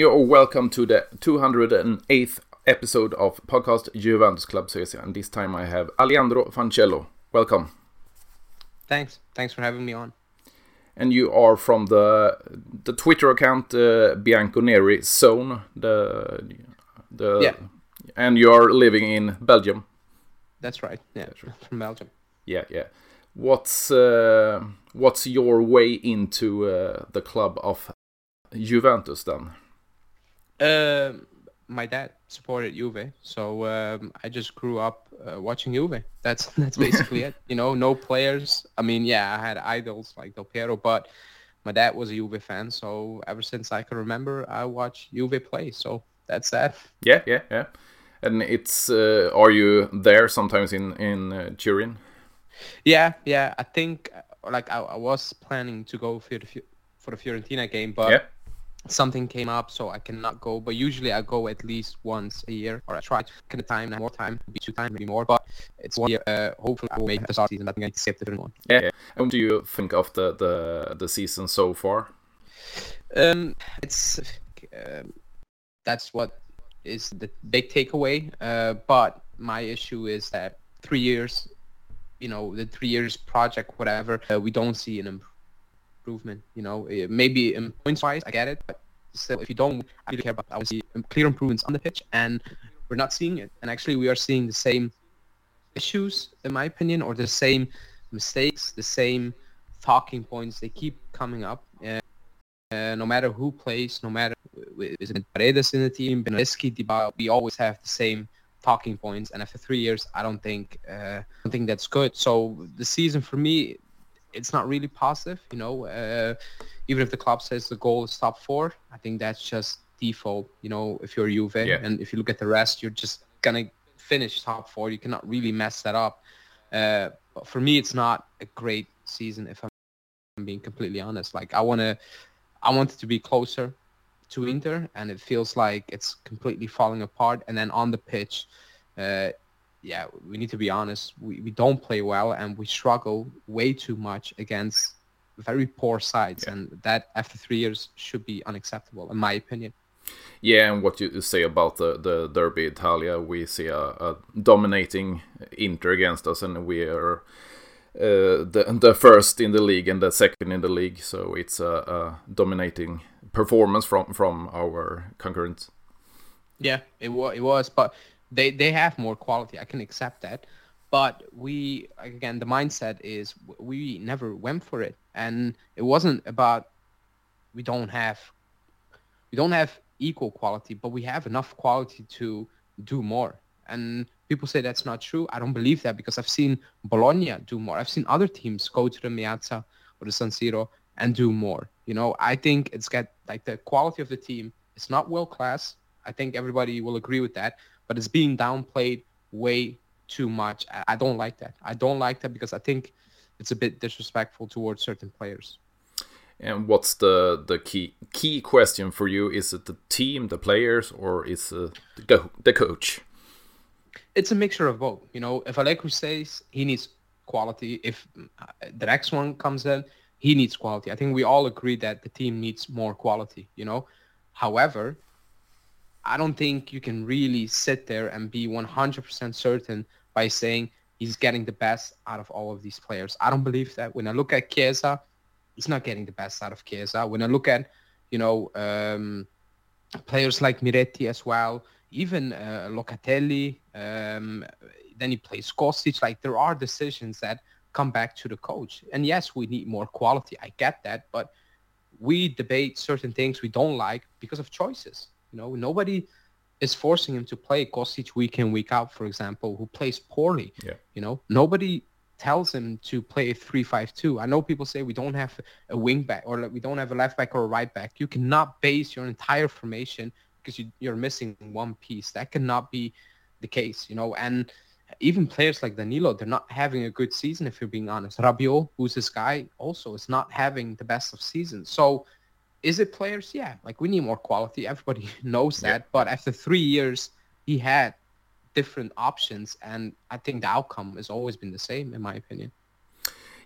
you're all welcome to the 208th episode of podcast Juventus Club Svezia. And this time I have Aleandro Fancello. Welcome. Thanks. Thanks for having me on. And you are from the the Twitter account uh, Bianconeri Zone. The the Yeah. and you are living in Belgium. That's right. Yeah, from Belgium. Yeah, yeah. What's uh, what's your way into uh, the club of Juventus then? Um, my dad supported Juve, so um, I just grew up uh, watching Juve. That's that's basically it. You know, no players. I mean, yeah, I had idols like Del Piero, but my dad was a Juve fan, so ever since I can remember, I watched Juve play. So that's that. Yeah, yeah, yeah. And it's uh, are you there sometimes in in uh, Turin? Yeah, yeah. I think uh, like I, I was planning to go for the for the Fiorentina game, but yeah. Something came up, so I cannot go. But usually I go at least once a year, or I try to kind of time, more time, maybe two times, maybe more. But it's one year. Uh, hopefully I will make the start season. I think I skip the one. Yeah. yeah. And what do you think of the the the season so far? Um, it's um that's what is the big takeaway. Uh, but my issue is that three years, you know, the three years project, whatever, uh, we don't see an improvement. You know, maybe in points wise, I get it, but still, if you don't I really care about, I see clear improvements on the pitch, and we're not seeing it. And actually, we are seeing the same issues, in my opinion, or the same mistakes, the same talking points. They keep coming up. Uh, uh, no matter who plays, no matter is it Paredes in the team, Bernardeschi, Dybala, we always have the same talking points. And after three years, I don't think uh, I don't think that's good. So the season for me, it's not really positive. You know, uh, even if the club says the goal is top four, I think that's just default. You know, if you're Juve, Yeah. and if you look at the rest, you're just gonna finish top four. You cannot really mess that up. Uh, but for me, it's not a great season. If I'm being completely honest, like I wanna, I want it to be closer to Inter, and it feels like it's completely falling apart. And then on the pitch, uh, yeah, we need to be honest. We, we don't play well, and we struggle way too much against very poor sides, Yeah. and that after three years should be unacceptable, in my opinion. Yeah, and what you say about the, the Derby Italia, we see a, a dominating Inter against us, and we are uh, the the first in the league and the second in the league. So it's a, a dominating performance from from our concurrents. Yeah, it was. It was, but they they have more quality. I can accept that, but we again the mindset is we never went for it, and it wasn't about we don't have we don't have equal quality, but we have enough quality to do more. And people say that's not true. I don't believe that because I've seen Bologna do more. I've seen other teams go to the Meazza or the San Siro and do more. You know, I think it's got like the quality of the team. It's not world class. I think everybody will agree with that, but it's being downplayed way too much. I, don't like that. I don't like that because I think it's a bit disrespectful towards certain players. And what's the the key key question for you? Is it the team, the players, or is it the, the coach? It's a mixture of both. You know, if Allegri says he needs quality, if uh, the next one comes in, he needs quality. I think we all agree that the team needs more quality. You know, however, I don't think you can really sit there and be 100% certain by saying he's getting the best out of all of these players. I don't believe that. When I look at Chiesa, he's not getting the best out of Chiesa. When I look at, you know, um, players like Miretti as well, even uh, Locatelli, um, then he plays Kostic. Like there are decisions that come back to the coach. And yes, we need more quality. I get that, but we debate certain things we don't like because of choices. You know, nobody is forcing him to play Kostic week in, week out, for example, who plays poorly. Yeah. You know, nobody tells him to play a 3-5-2. I know people say we don't have a wing back or we don't have a left back or a right back. You cannot base your entire formation because you, you're missing one piece. That cannot be the case, you know. And even players like Danilo, they're not having a good season if you're being honest. Rabiot, who's this guy, also is not having the best of seasons. So is it players? Yeah, like we need more quality. Everybody knows Yeah. that. But after three years, he had different options, and I think the outcome has always been the same, in my opinion.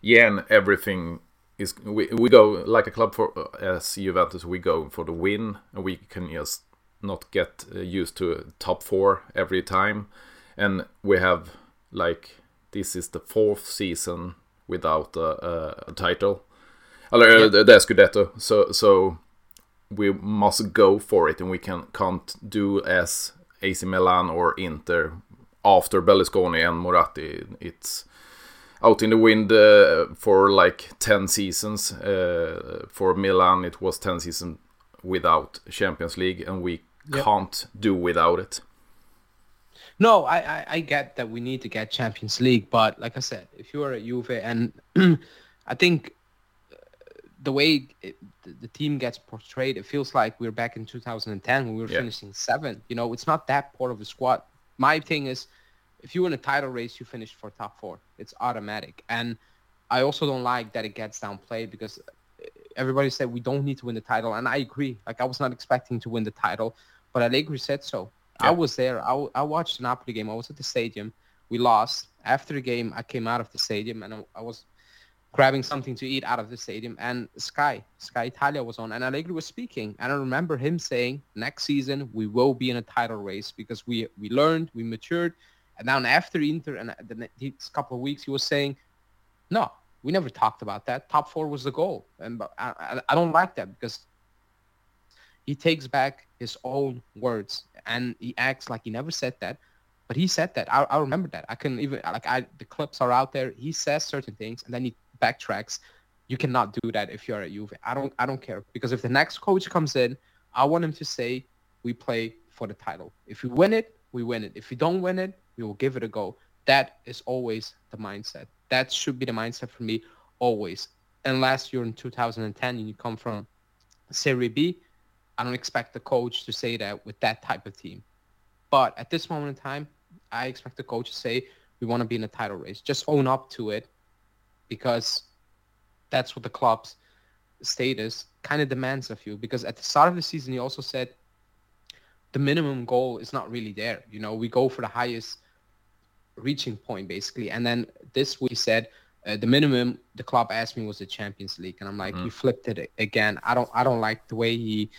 Yeah, and everything is we, we go like a club for uh, as Juventus we go for the win and we can just not get uh, used to top four every time and we have like this is the fourth season without a, a title or yeah. the Scudetto so so we must go for it and we can can't do as AC Milan or Inter after Berlusconi and Moratti it's out in the wind uh, for like 10 seasons. Uh, for Milan, it was 10 seasons without Champions League, and we yep. can't do without it. No, I, I, I, get that we need to get Champions League, but like I said, if you are a Juve, and I think the way it, the, the, team gets portrayed, it feels like we're back in 2010 when we were yeah. finishing seventh. You know, it's not that part of the squad. My thing is, if you win a title race, you finish for top four. It's automatic. And I also don't like that it gets downplayed because everybody said we don't need to win the title, and I agree. Like I was not expecting to win the title, but Allegri said so. Yeah. I was there. I, I watched the Napoli game. I was at the stadium. We lost. After the game, I came out of the stadium and I, I was grabbing something to eat out of the stadium, and Sky, Sky Italia was on, and Allegri was speaking, and I remember him saying, "Next season we will be in a title race because we we learned, we matured, and then after Inter and uh, the next couple of weeks, he was saying, no, we never talked about that. Top four was the goal. And I, I don't like that because he takes back his own words and he acts like he never said that. But he said that. I, I remember that. I can even like I the clips are out there. He says certain things and then he backtracks. You cannot do that if you're at Juve. I don't I don't care because if the next coach comes in, I want him to say we play for the title. If we win it, we win it. If we don't win it, we will give it a go. That is always the mindset. That should be the mindset for me always. Unless you're in 2010 and you come from Serie B, I don't expect the coach to say that with that type of team. But at this moment in time, I expect the coach to say we want to be in a title race. Just own up to it because that's what the club's status kind of demands of you. Because at the start of the season, he also said the minimum goal is not really there. You know, we go for the highest reaching point basically. And then this week he said uh, the minimum the club asked me was the Champions League, and I'm like, mm-hmm. you flipped it again. I don't I don't like the way he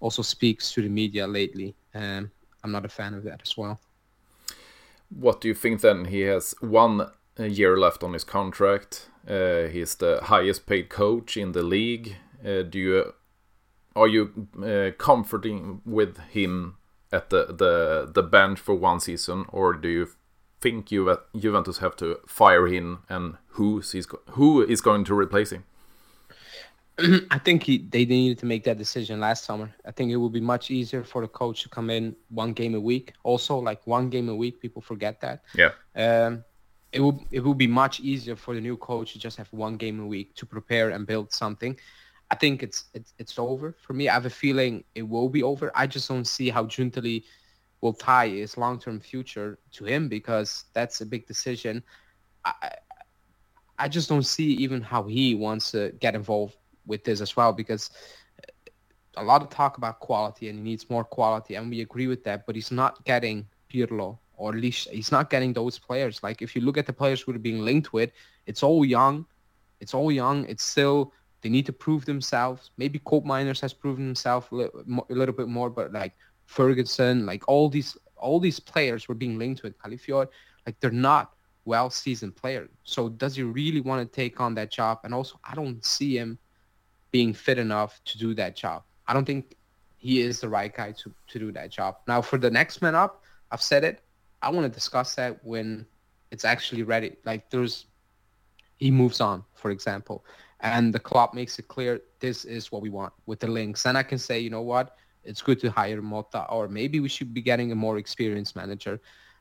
also speaks to the media lately. Um, I'm not a fan of that as well. What do you think then? He has one year left on his contract. Uh, he's the highest paid coach in the league. Uh, do you are you uh, comforting with him at the, the the bench for one season, or do you think Juve, Juventus have to fire him, and who is who is going to replace him? I think he, they needed to make that decision last summer. I think it would be much easier for the coach to come in one game a week. Also, like one game a week, people forget that. Yeah. Um, it would it would be much easier for the new coach to just have one game a week to prepare and build something. I think it's it's it's over for me. I have a feeling it will be over. I just don't see how Giuntoli will tie his long-term future to him because that's a big decision. I, I just don't see even how he wants to get involved with this as well because a lot of talk about quality and he needs more quality and we agree with that, but he's not getting Pirlo or at least he's not getting those players. Like if you look at the players who are being linked with, it's all young. It's all young. It's still they need to prove themselves. Maybe Koopmeiners has proven himself a little, bit more, but like Ferguson, like all these all these players were being linked with Calafiori, like they're not well seasoned players. So does he really want to take on that job? And also I don't see him being fit enough to do that job. I don't think he is the right guy to, to do that job. Now for the next man up, I've said it. I want to discuss that when it's actually ready. Like there's he moves on, for example, and the club makes it clear this is what we want with the links. And I can say, you know what, it's good to hire Motta, or maybe we should be getting a more experienced manager.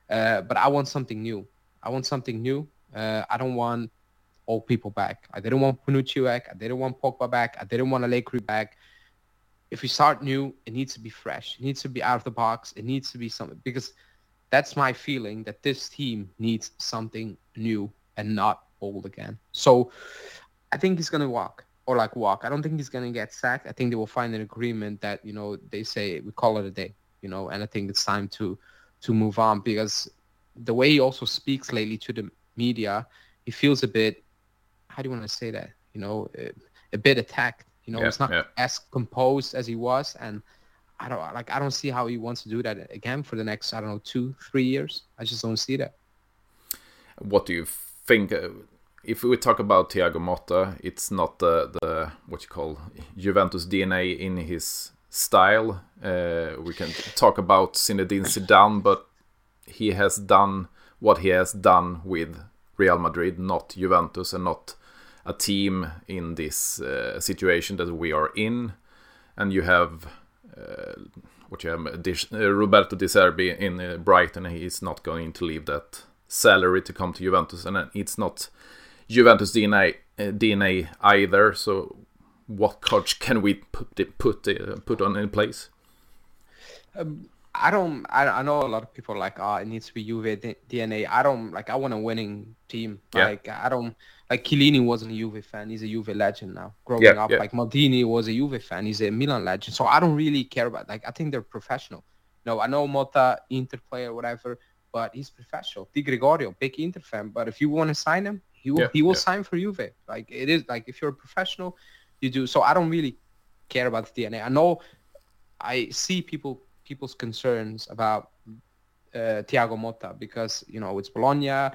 Uh, but I want something new. I want something new. Uh, I don't want old people back. I didn't want Bonucci back. I didn't want Pogba back. I didn't want Allegri back. If we start new, it needs to be fresh. It needs to be out of the box. It needs to be something because that's my feeling that this team needs something new and not old again. So I think he's gonna walk or like walk. I don't think he's gonna get sacked. I think they will find an agreement that you know they say we call it a day. You know, and I think it's time to to move on because the way he also speaks lately to the media, he feels a bit. How do you want to say that? You know, a, a bit attacked. You know, Yeah, he's not yeah. as composed as he was, and I don't like. I don't see how he wants to do that again for the next I don't know two, three years. I just don't see that. What do you think? Uh, if we talk about Thiago Motta, it's not the, the what you call Juventus DNA in his style. Uh, we can talk about Zinedine Zidane, but he has done what he has done with Real Madrid, not Juventus, and not a team in this uh, situation that we are in. And you have uh, what you have, uh, Roberto De Zerbi in uh, Brighton. He is not going to leave that salary to come to Juventus, and it's not Juventus DNA uh, DNA either. So, what coach can we put put uh, put on in place? I don't. I, I know a lot of people are like, oh, it needs to be Juve DNA. I don't like. I want a winning team. Yeah. Like I don't. Like Chiellini wasn't a Juve fan. He's a Juve legend now. Growing Yeah, up, yeah. like Maldini was a Juve fan. He's a Milan legend. So I don't really care about. Like I think they're professional. No, I know Motta, Inter player, whatever, but he's professional. Di Gregorio, big Inter fan. But if you want to sign him, he will. Yeah, he will sign for Juve. Like it is. Like if you're a professional, you do. So I don't really care about the DNA. I know I see people people's concerns about uh, Thiago Motta because you know it's Bologna,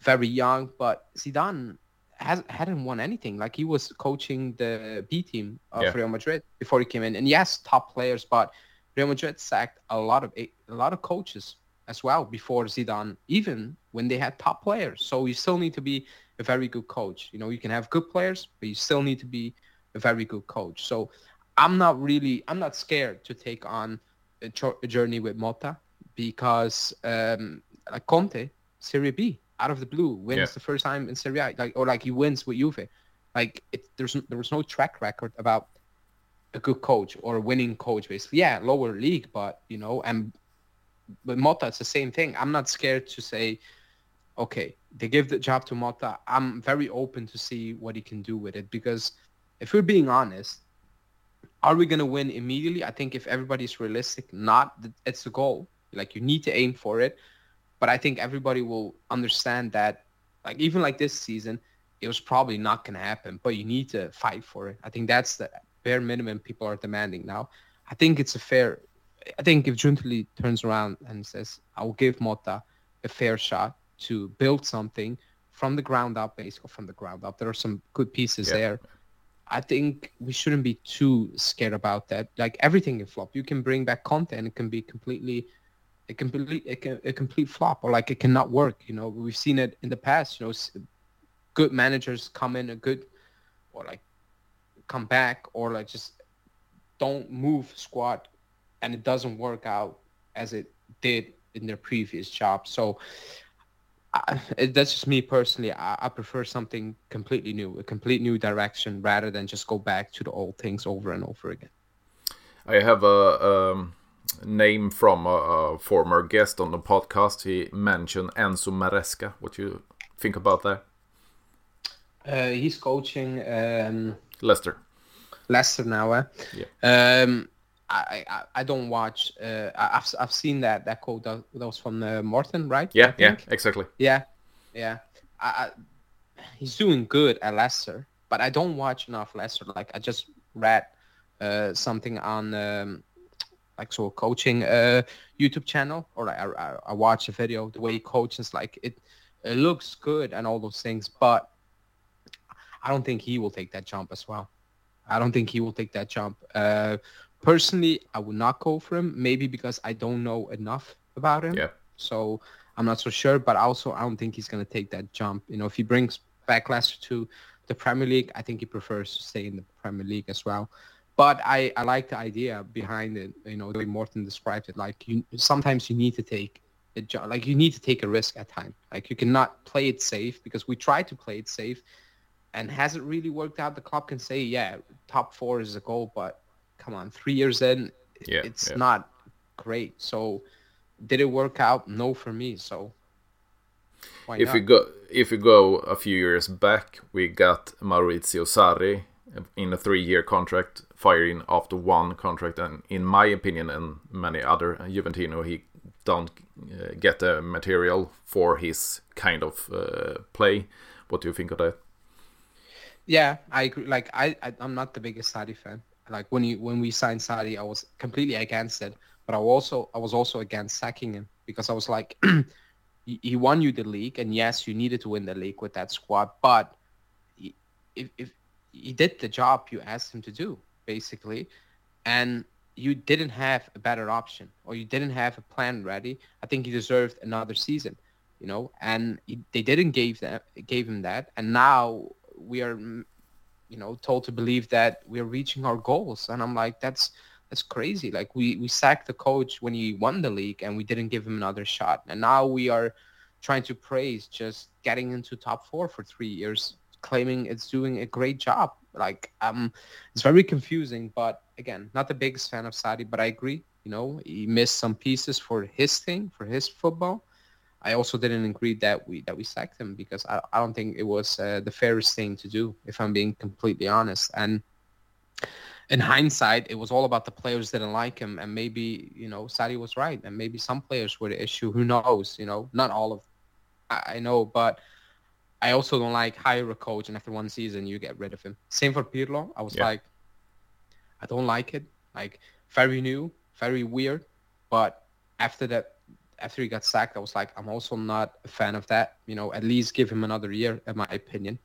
very young, but Zidane has hadn't won anything. Like he was coaching the B team of Yeah. Real Madrid before he came in, and yes, top players, but Real Madrid sacked a lot of a lot of coaches as well before Zidane, even when they had top players. So you still need to be a very good coach. You know, you can have good players, but you still need to be a very good coach. So I'm not really, I'm not scared to take on a, jo- a journey with Motta because um, like Conte, Serie B, out of the blue, wins Yeah. the first time in Serie A, like or like he wins with Juve. Like it, there's there was no track record about a good coach or a winning coach, basically. Yeah, lower league, but you know, and with Motta, it's the same thing. I'm not scared to say, okay, they give the job to Motta. I'm very open to see what he can do with it because if we're being honest, are we going to win immediately? I think if everybody's realistic, not that it's the goal. Like you need to aim for it, but I think everybody will understand that. Like even like this season, it was probably not going to happen, but you need to fight for it. I think that's the bare minimum people are demanding now. I think it's a fair. I think if Giuntoli turns around and says, "I will give Motta a fair shot to build something from the ground up, basically from the ground up," there are some good pieces Yeah. there. I think we shouldn't be too scared about that. Like everything can flop. You can bring back Conte. It can be completely, it can be it can, a complete flop, or like it cannot work. You know, we've seen it in the past. You know, good managers come in a good, or like come back, or like just don't move squad, and it doesn't work out as it did in their previous job. So I, that's just me personally. I, I prefer something completely new, a complete new direction, rather than just go back to the old things over and over again. I have a um, name from a, a former guest on the podcast. He mentioned Enzo Maresca. What you think about that? Uh, he's coaching um, Leicester. Leicester now. Eh? Yeah. Um, I, I I don't watch. Uh, I've I've seen that that quote that, that was from uh, Morton, right? Yeah, yeah, exactly. Yeah, yeah. I, I, he's doing good at Leicester, but I don't watch enough Leicester. Like I just read uh, something on um, like so coaching uh, YouTube channel, or like I, I, I watched a video the way he coaches. Like it, it looks good and all those things, but I don't think he will take that jump as well. I don't think he will take that jump. Uh, personally, I would not go for him. Maybe because I don't know enough about him. Yeah. So I'm not so sure. But also, I don't think he's going to take that jump. You know, if he brings back Leicester to the Premier League, I think he prefers to stay in the Premier League as well. But I, I like the idea behind it. You know, the way Morton described it. Like you, sometimes you need to take a jo- like you need to take a risk at time. Like you cannot play it safe because we try to play it safe, and has it really worked out? The club can say, yeah, top four is a goal, but come on, three years in, Yeah, it's yeah. not great. So did it work out? No for me. So If not? we go if we go a few years back, we got Maurizio Sarri in a three-year contract, firing after one contract, and in my opinion and many other Juventino, he don't uh, get the material for his kind of uh, play. What do you think of that? Yeah, I agree. Like I, I am not the biggest Sarri fan. Like when you when we signed Sarri, I was completely against it. But I also I was also against sacking him because I was like, he won you the league, and yes, you needed to win the league with that squad. But if if he did the job you asked him to do, basically, and you didn't have a better option or you didn't have a plan ready, I think he deserved another season, you know. And he, they didn't give that gave him that, and now we are, mm, you know, told to believe that we're reaching our goals. And I'm like, that's that's crazy. Like we we sacked the coach when he won the league, and we didn't give him another shot. And now we are trying to praise just getting into top four for three years, claiming it's doing a great job. Like um, it's very confusing. But again, not the biggest fan of Sarri, but I agree. You know, he missed some pieces for his thing, for his football. I also didn't agree that we that we sacked him because I, I don't think it was uh, the fairest thing to do, if I'm being completely honest. And in hindsight, it was all about the players didn't like him, and maybe you know Sarri was right, and maybe some players were the issue. Who knows? You know, not all of I know, but I also don't like hire a coach and after one season you get rid of him. Same for Pirlo. I was yeah. like, I don't like it. Like very new, very weird. But after that, after he got sacked, I was like, I'm also not a fan of that. You know, at least give him another year, in my opinion,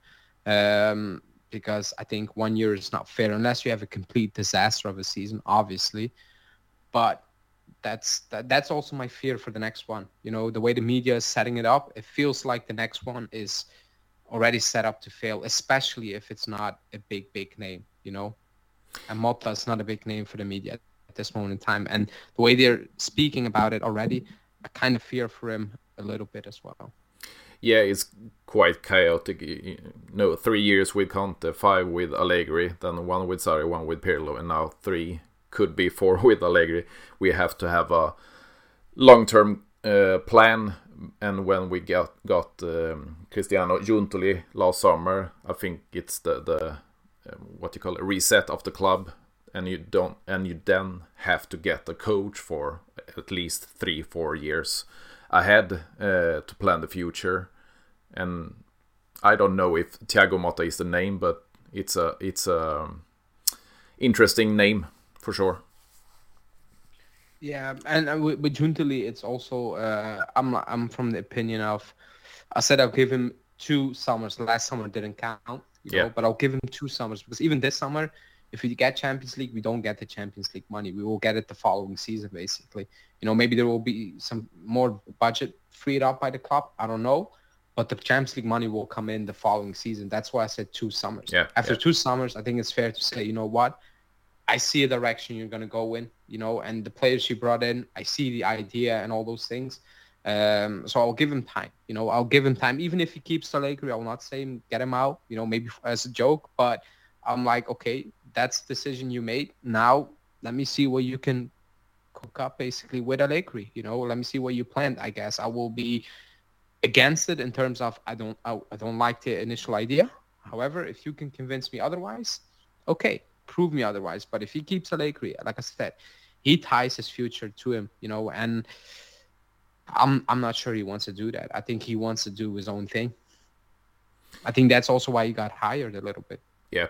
um, because I think one year is not fair unless you have a complete disaster of a season, obviously. But that's that, that's also my fear for the next one. You know, the way the media is setting it up, it feels like the next one is already set up to fail, especially if it's not a big, big name. You know, and Motta is not a big name for the media at this moment in time, and the way they're speaking about it already, I kind of fear for him a little bit as well. Yeah, it's quite chaotic. no, three years with Conte, five with Allegri, then one with Sarri, one with Pirlo, and now three could be four with Allegri. We have to have a long-term uh, plan. And when we got got um, Cristiano Giuntoli last summer, I think it's the the um, what you call it reset of the club, and you don't and you then have to get a coach for at least three four years ahead uh, to plan the future. And I don't know if Thiago Motta is the name, but it's a it's a um, interesting name for sure. Yeah, and uh, with, with Giuntoli, it's also uh, I'm I'm from the opinion of I said I'll give him two summers. Last summer didn't count, you yeah. know, but I'll give him two summers because even this summer, if we get Champions League, we don't get the Champions League money. We will get it the following season, basically. You know, maybe there will be some more budget freed up by the club. I don't know, but the Champions League money will come in the following season. That's why I said two summers. Yeah. After yeah. two summers, I think it's fair to say, you know what, I see a direction you're going to go in, you know, and the players you brought in, I see the idea and all those things. Um, so I'll give him time, you know, I'll give him time. Even if he keeps Allegri, I will not say him, get him out, you know, maybe as a joke, but I'm like, okay, that's the decision you made. Now let me see what you can cook up basically with Allegri, you know, let me see what you planned. I guess I will be against it in terms of I don't, I, I don't like the initial idea. However, if you can convince me otherwise, okay, prove me otherwise. But if he keeps Allegri, like I said, he ties his future to him, you know, and I'm I'm not sure he wants to do that. I think he wants to do his own thing. I think that's also why he got hired a little bit. Yeah.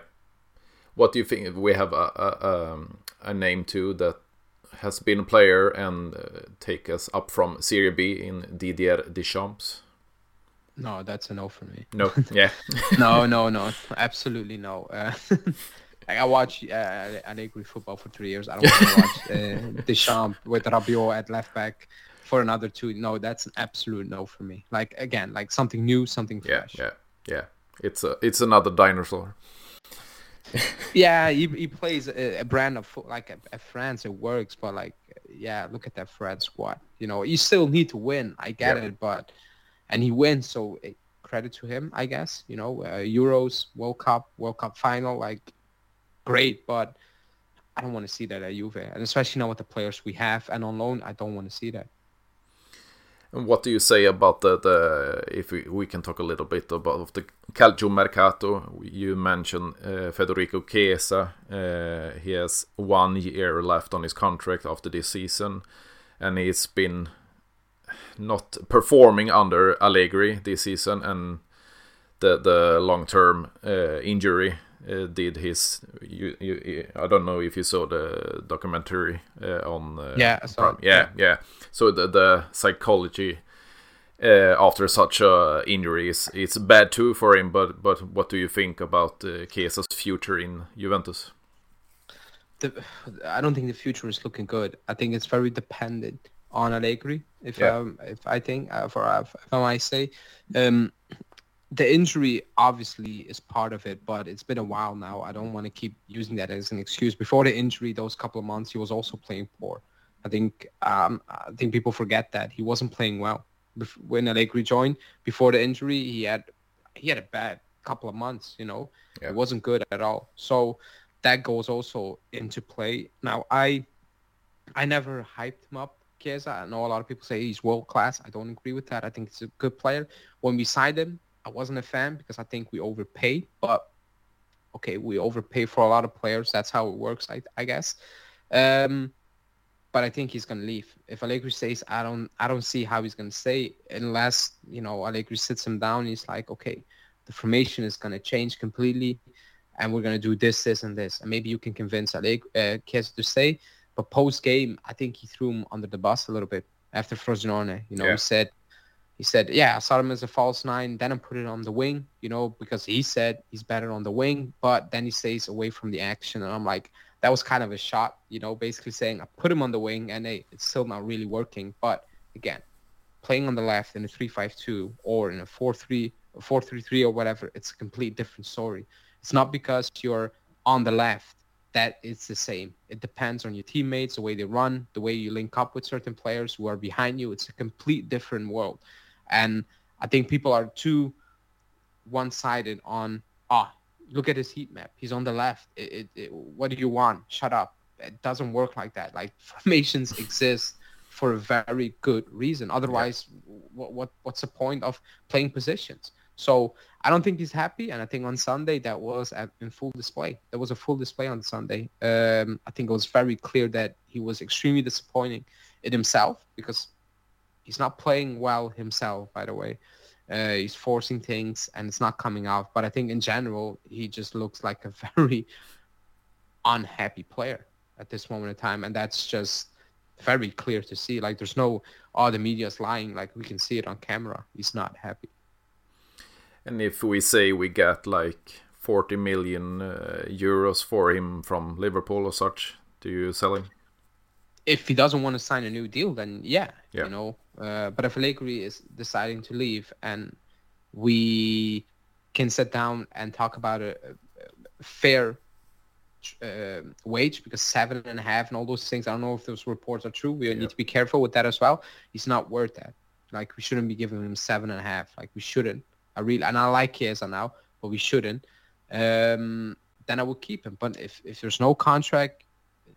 What do you think? We have a a, um, a name too that has been a player and uh, take us up from Serie B in Didier Deschamps. No, that's a no for me. No, yeah. no, no, no, absolutely no. Uh, like I watch uh, Allegri football for three years. I don't want to watch uh, Deschamps with Rabiot at left back for another two. No, that's an absolute no for me. Like again, like something new, something fresh. Yeah, yeah, yeah. It's a, it's another dinosaur. yeah, he, he plays a, a brand of like a France. It works, but like, yeah, look at that France squad. You know, you still need to win. I get yeah. it, but and he wins, so it, credit to him, I guess. You know, uh, Euros, World Cup, World Cup final, like great, but I don't want to see that at Juve, and especially now with the players we have and on loan, I don't want to see that. And what do you say about the, the if we, we can talk a little bit about the Calcio Mercato? You mentioned uh, Federico Chiesa. Uh, he has one year left on his contract after this season, and he's been not performing under Allegri this season. And the the long term uh, injury uh, did his. You, you, I don't know if you saw the documentary uh, on. Uh, yeah, yeah, yeah, yeah. So the the psychology uh, after such a injury is it's bad too for him. But but what do you think about uh, Chiesa's future in Juventus? The, I don't think the future is looking good. I think it's very dependent on Allegri. If yeah. um, if I think uh, for uh, if I might say, um, the injury obviously is part of it, but it's been a while now. I don't want to keep using that as an excuse. Before the injury, those couple of months, he was also playing poor. I think um, I think people forget that he wasn't playing well when Allegri joined. Before the injury, he had he had a bad couple of months. You know, yeah. it wasn't good at all. So that goes also into play. Now, I I never hyped him up Chiesa. I know a lot of people say he's world class. I don't agree with that. I think he's a good player. When we signed him, I wasn't a fan because I think we overpaid. But okay, we overpay for a lot of players. That's how it works, I, I guess. Um, but I think he's gonna leave. If Allegri stays, I don't I don't see how he's gonna stay unless you know Allegri sits him down. he's like, okay, the formation is gonna change completely, and we're gonna do this, this, and this, and maybe you can convince Allegri uh, Chiesa to stay. But post game, I think he threw him under the bus a little bit after Frosinone. You know, yeah. he said he said, yeah, I saw him as a false nine, then I put it on the wing, you know, because he said he's better on the wing, but then he stays away from the action. And I'm like, that was kind of a shot, you know, basically saying I put him on the wing and hey, it's still not really working. But again, playing on the left in a 3-5-2 or in a 4-3, 4-3-3 or whatever, it's a complete different story. It's not because you're on the left that it's the same. It depends on your teammates, the way they run, the way you link up with certain players who are behind you. It's a complete different world. And I think people are too one-sided on, ah, oh, look at his heat map. He's on the left. It, it, it, what do you want? Shut up. It doesn't work like that. Like formations exist for a very good reason. Otherwise, yeah. what, what what's the point of playing positions? So I don't think he's happy, and I think on Sunday that was at, in full display. There was a full display on Sunday. Um, I think it was very clear that he was extremely disappointing in himself because he's not playing well himself. By the way, uh, he's forcing things and it's not coming out. But I think in general, he just looks like a very unhappy player at this moment in time, and that's just very clear to see. Like there's no, oh, the media's lying. Like we can see it on camera. He's not happy. And if we say we get like 40 million uh, euros for him from Liverpool or such, do you sell him? If he doesn't want to sign a new deal, then yeah, yeah. you know. Uh, but if Allegri is deciding to leave and we can sit down and talk about a, a fair uh, wage because seven and a half and all those things. I don't know if those reports are true. We yeah. need to be careful with that as well. He's not worth that. Like we shouldn't be giving him seven and a half. Like we shouldn't. I really and I like Chiesa now, but we shouldn't. Um, then I would keep him. But if if there's no contract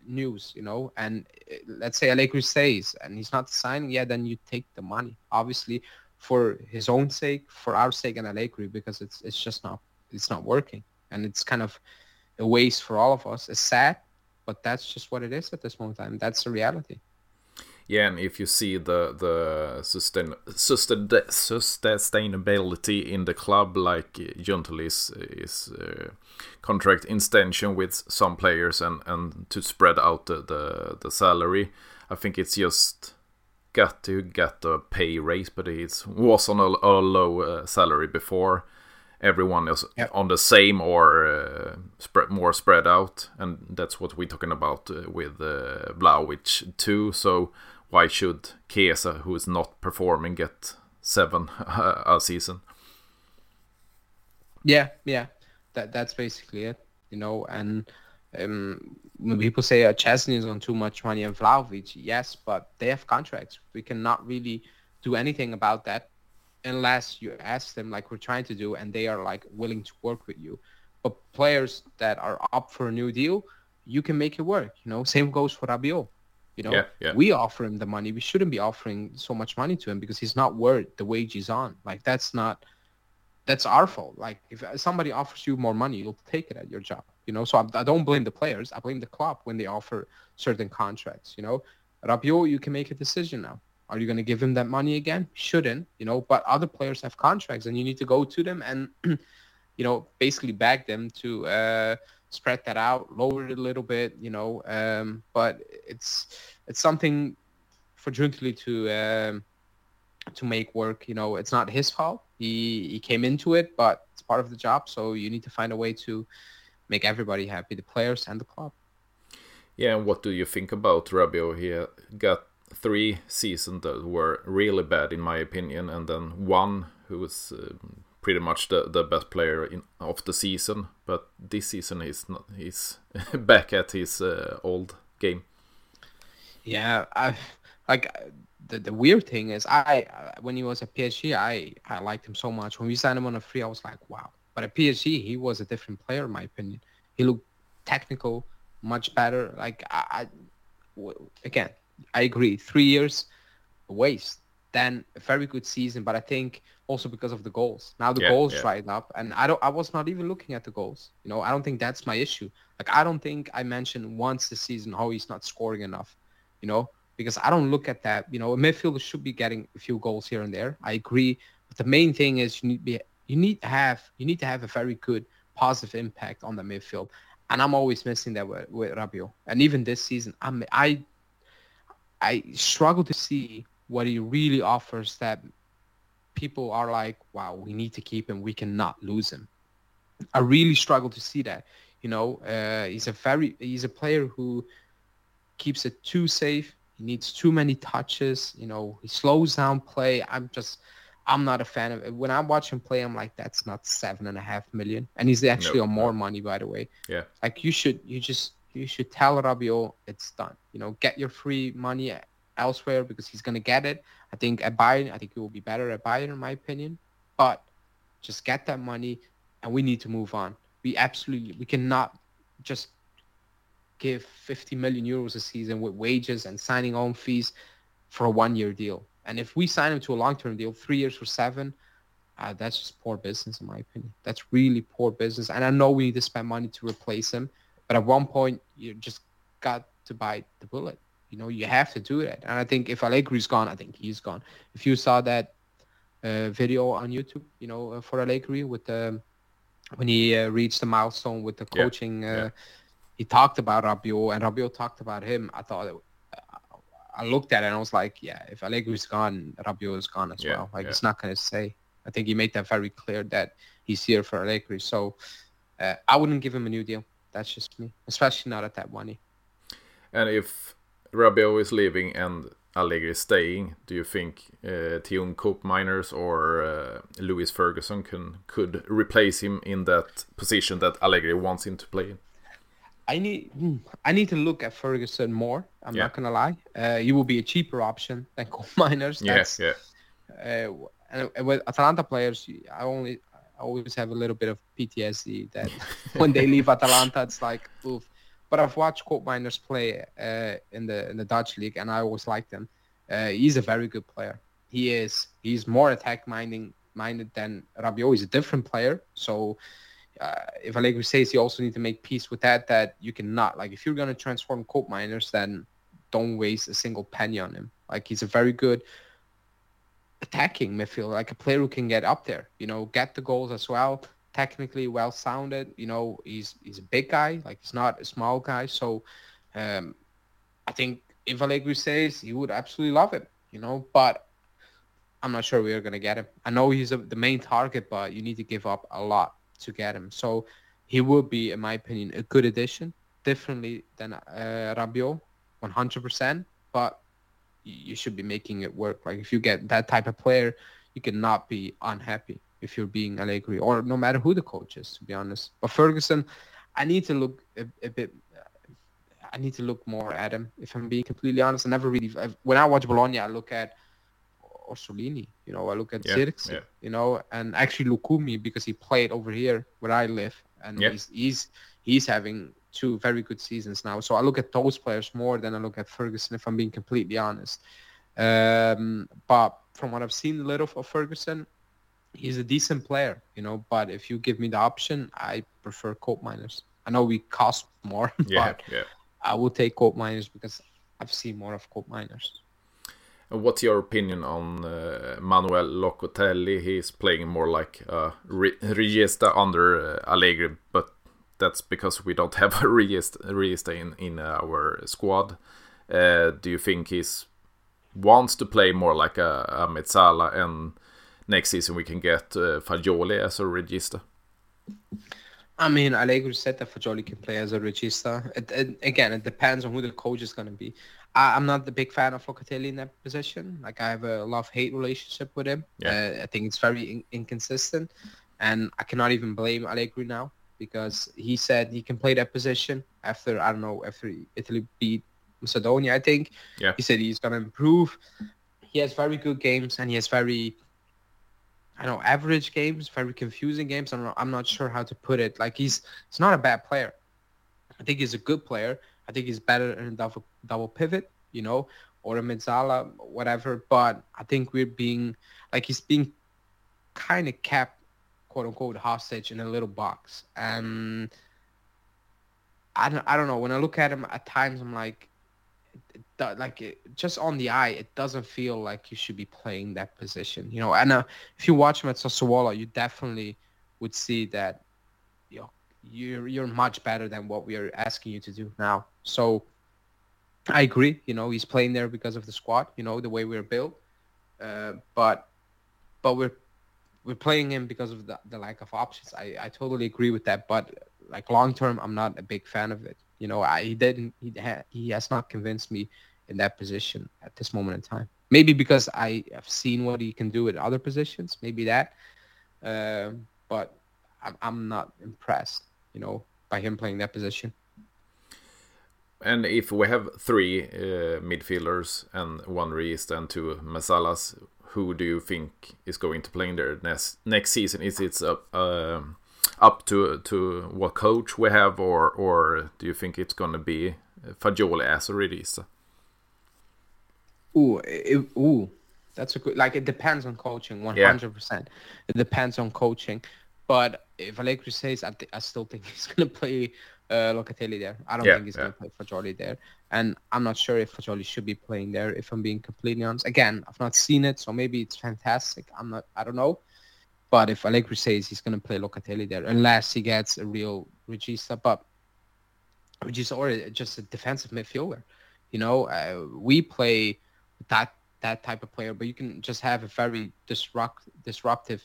news, you know, and uh, let's say Allegri stays and he's not signing, yeah, then you take the money. Obviously, for his own sake, for our sake, and Allegri, because it's it's just not it's not working, and it's kind of a waste for all of us. It's sad, but that's just what it is at this moment in time. That's the reality. Yeah, and if you see the the sustain, sustain, sustainability in the club, like Giuntoli's is uh, contract extension with some players and, and to spread out the, the, the salary, I think it's just got to get a pay raise, but it was on a, a low uh, salary before. Everyone is yep. on the same or uh, spread more spread out, and that's what we're talking about uh, with uh, Vlahovic too. So why should Chiesa, who is not performing, get seven a season? Yeah, yeah, that that's basically it. You know, and um, when people say uh, Szczesny is on too much money and Vlahovic, yes, but they have contracts. We cannot really do anything about that unless you ask them like we're trying to do and they are like willing to work with you. But players that are up for a new deal, you can make it work. You know, same goes for Rabiot. You know, yeah, yeah. we offer him the money. We shouldn't be offering so much money to him because he's not worth the wage he's on. Like that's not that's our fault. Like if somebody offers you more money, you'll take it at your job. You know, so I, I don't blame the players. I blame the club when they offer certain contracts. You know, Rabiot, you can make a decision now. Are you going to give him that money again? Shouldn't, you know. But other players have contracts, and you need to go to them and, you know, basically beg them to uh, spread that out, lower it a little bit, you know. Um, but it's it's something for Giuntoli to um, to make work. You know, it's not his fault. He he came into it, but it's part of the job. So you need to find a way to make everybody happy, the players and the club. Yeah, and what do you think about Rabiot? He got three seasons that were really bad, in my opinion, and then one who was uh, pretty much the, the best player in, of the season. But this season, he's not. He's back at his uh, old game. Yeah, I like the, the weird thing is I when he was at PSG, I I liked him so much. When we signed him on a free, I was like, wow. But at PSG, he was a different player, in my opinion. He looked technical, much better. Like I, I again, I agree. Three years, waste. Then a very good season, but I think also because of the goals. Now the yeah, goals yeah. dried up, and I don't. I was not even looking at the goals. You know, I don't think that's my issue. Like I don't think I mentioned once this season how he's not scoring enough. You know, because I don't look at that. You know, a midfielder should be getting a few goals here and there. I agree, but the main thing is you need to be you need to have you need to have a very good positive impact on the midfield, and I'm always missing that with, with Rabiot. And even this season, I'm I I struggle to see what he really offers that people are like, wow, we need to keep him. We cannot lose him. I really struggle to see that. You know, uh, he's a very he's a player who keeps it too safe he needs too many touches. You know, he slows down play. I'm just, I'm not a fan of it. When I watch him play, I'm like, that's not seven and a half million. And he's actually nope. on more money, by the way. Yeah. Like you should, you just, you should tell Rabiot it's done. You know, get your free money elsewhere because he's gonna get it. I think at Bayern, I think he will be better at Bayern, in my opinion. But just get that money, and we need to move on. We absolutely, we cannot just give 50 million euros a season with wages and signing on fees for a one-year deal. And if we sign him to a long-term deal, three years for seven, uh, that's just poor business in my opinion. That's really poor business. And I know we need to spend money to replace him, but at one point you just got to bite the bullet. You know, you have to do that. And I think if Allegri's gone, I think he's gone. If you saw that uh, video on YouTube, you know, uh, for Allegri with the when he uh, reached the milestone with the coaching yeah. Yeah he talked about Rabiot and Rabiot talked about him. I thought it, I looked at it and I was like, yeah, if Allegri's gone, Rabiot is gone as yeah, well. Like yeah. it's not gonna say. I think he made that very clear that he's here for Allegri. So uh, I wouldn't give him a new deal. That's just me, especially not at that money. And if Rabiot is leaving and Allegri is staying, do you think uh, Teun Koopmeiners or uh, Lewis Ferguson can could replace him in that position that Allegri wants him to play in? I need hmm, I need to look at Ferguson more. I'm yeah. not gonna lie. Uh, he will be a cheaper option than Miners. Yes, yeah, yeah. Uh, and with Atalanta players, I only I always have a little bit of PTSD that when they leave Atalanta, it's like oof. But I've watched Koopmeiners play uh, in the in the Dutch league, and I always liked him. Uh, he's a very good player. He is. He's more attack minding minded than Rabiot. He's a different player, so uh, if Allegri says you also need to make peace with that, that you cannot. Like, if you're going to transform Koopmeiners, then don't waste a single penny on him. Like, he's a very good attacking midfielder, like a player who can get up there, you know, get the goals as well. Technically well sounded, you know, he's he's a big guy, like he's not a small guy. So um, I think if Allegri says he would absolutely love it, you know, but I'm not sure we are going to get him. I know he's a, the main target, but you need to give up a lot to get him. So he would be, in my opinion, a good addition, differently than uh, Rabiot, 100%. But you should be making it work. Like if you get that type of player, you cannot be unhappy if you're being Allegri or no matter who the coach is, to be honest. But Ferguson, I need to look a, a bit. I need to look more at him. If I'm being completely honest, I never really. When I watch Bologna, I look at Orsolini. You know, I look at yeah, Zirkzee, yeah. you know, and actually Lucumi because he played over here where I live, and yeah. he's he's he's having two very good seasons now. So I look at those players more than I look at Ferguson, if I'm being completely honest. Um, but from what I've seen a little of Ferguson, he's a decent player, you know. But if you give me the option, I prefer Koopmeiners. I know we cost more, yeah, but yeah. I will take Koopmeiners because I've seen more of Koopmeiners. What's your opinion on uh, Manuel Locatelli? He's playing more like regista under uh, Allegri, but that's because we don't have a regista, regista in, in our squad. Uh, do you think he's wants to play more like a, a Mezzala and next season we can get uh, Fagioli as a regista? I mean, Allegri said that Fagioli can play as a regista. It, it, again, it depends on who the coach is going to be. I, am not the big fan of Locatelli in that position. Like I have a love-hate relationship with him. Yeah. Uh, I think it's very in- inconsistent, and I cannot even blame Allegri now because he said he can play that position after I don't know after Italy beat Macedonia. I think. Yeah. He said he's going to improve. He has very good games and he has very I don't know, average games, very confusing games. I'm not, I'm not sure how to put it. Like he's he's not a bad player. I think he's a good player. I think he's better in a double double pivot, you know, or a Mezzala, whatever. But I think we're being like he's being kind of kept, quote unquote, hostage in a little box. And I don't I don't know. When I look at him at times, I'm like, like it, just on the eye, it doesn't feel like you should be playing that position. You know, and uh, if you watch him at Sassuolo, you definitely would see that you know, you're you're much better than what we are asking you to do now. So I agree. You know, he's playing there because of the squad. You know, the way we're built. Uh, but but we're we're playing him because of the, the lack of options. I, I totally agree with that. But like long term, I'm not a big fan of it. You know, I, he didn't. He ha, he has not convinced me in that position at this moment in time. Maybe because I have seen what he can do at other positions. Maybe that. Uh, but I'm, I'm not impressed. You know, by him playing that position. And if we have three uh, midfielders and one Reese and two Mezzalas, who do you think is going to play in there next next season? Is it a, uh, up to to what coach we have, or or do you think it's gonna be Fagioli as a release? Ooh, it, ooh, that's a good. Like it depends on coaching, one hundred percent. It depends on coaching, but if Allegri says, I, th- I still think he's gonna play uh, Locatelli there. I don't yeah, think he's yeah. gonna play Fagioli there, and I'm not sure if Fagioli should be playing there. If I'm being completely honest, again, I've not seen it, so maybe it's fantastic. I'm not. I don't know. But if Allegri says he's going to play Locatelli there, unless he gets a real Regista, but Regista or just a defensive midfielder, you know, uh, we play that that type of player, but you can just have a very disrupt disruptive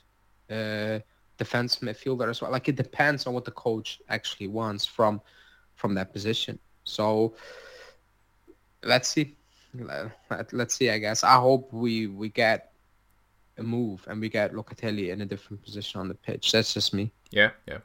uh, defense midfielder as well. Like it depends on what the coach actually wants from from that position. So let's see. Let's see. I guess I hope we we get a move and we get Locatelli in a different position on the pitch. That's just me. Yeah, yeah.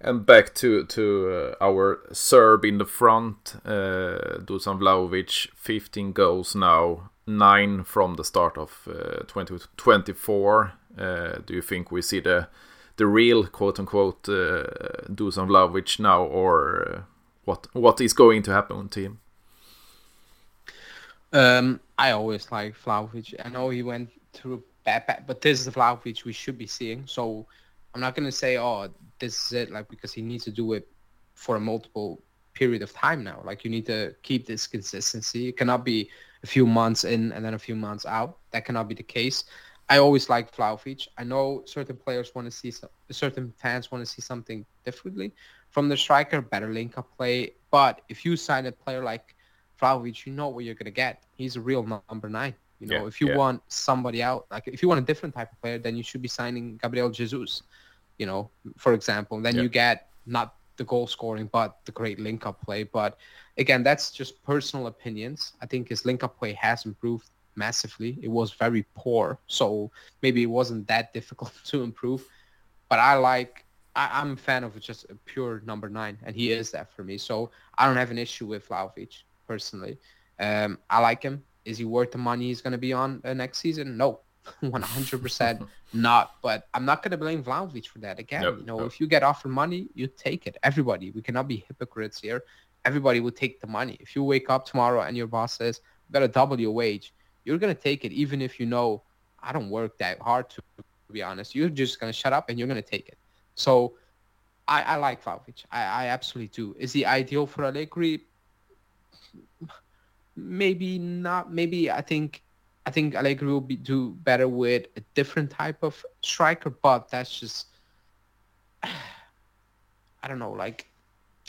And back to to uh, our Serb in the front, uh, Dusan Vlahovic, 15 goals now, nine from the start of uh, 2024. Uh, do you think we see the the real quote unquote uh, Dusan Vlahovic now, or uh, what what is going to happen to him? Um, I always like Vlahovic. I know he went through bad, bad, but this is the Vlahovic we should be seeing. So I'm not gonna say, oh, this is it, like because he needs to do it for a multiple period of time now. Like you need to keep this consistency. It cannot be a few months in and then a few months out. That cannot be the case. I always like Vlahovic. I know certain players want to see some, certain fans want to see something differently from the striker, better link up play. But if you sign a player like Vlahovic, you know what you're gonna get. He's a real number nine. You know, yeah, if you yeah. want somebody out, like if you want a different type of player, then you should be signing Gabriel Jesus. You know, for example, then yeah. you get not the goal scoring, but the great link up play. But again, that's just personal opinions. I think his link up play has improved massively. It was very poor, so maybe it wasn't that difficult to improve. But I like, I, am a fan of just a pure number nine, and he is that for me. So I don't have an issue with Vlahovic personally. Um, I like him. Is he worth the money he's going to be on uh, next season? No, 100% not. But I'm not going to blame Vlahovic for that. Again, nope, you know, nope. if you get offered money, you take it. Everybody, we cannot be hypocrites here. Everybody will take the money. If you wake up tomorrow and your boss says, got to double your wage, you're going to take it even if you know, I don't work that hard to, be honest. You're just going to shut up and you're going to take it. So I, I like Vlahovic. I, I absolutely do. Is he ideal for Allegri? Maybe not. Maybe I think I think Allegri will be do better with a different type of striker, but that's just I don't know, like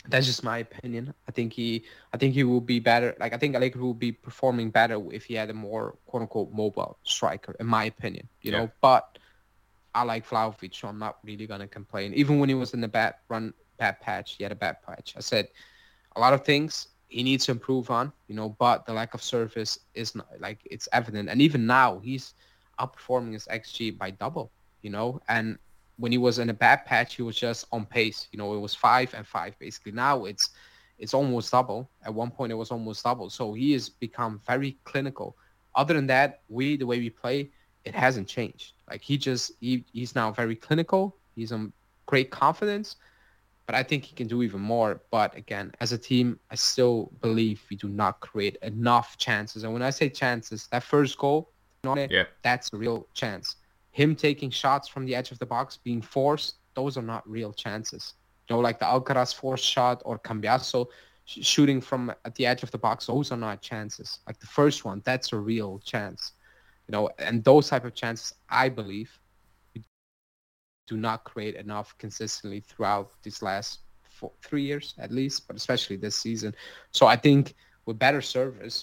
that's just my opinion. I think he I think he will be better like I think Allegri will be performing better if he had a more quote unquote mobile striker, in my opinion. You yeah. know, but I like Vlahovic, so I'm not really gonna complain. Even when he was in the bad run bad patch, he had a bad patch. I said a lot of things he needs to improve on, you know, but the lack of service is not like it's evident. And even now he's outperforming his XG by double, you know, and when he was in a bad patch, he was just on pace. You know, it was five and five basically. Now it's it's almost double. At one point, it was almost double. So he has become very clinical. Other than that, we the way we play, it hasn't changed. Like he just he, he's now very clinical. He's on great confidence, but I think he can do even more. But again, as a team, I still believe we do not create enough chances. And when I say chances, that first goal, yeah. that's a real chance him taking shots from the edge of the box being forced, those are not real chances. You know, like the Alcaraz forced shot or Cambiaso sh- shooting from at the edge of the box, those are not chances. Like the first one, that's a real chance. You know, and those type of chances, I believe, do not create enough consistently throughout these last four, three years at least, but especially this season. So I think with better service,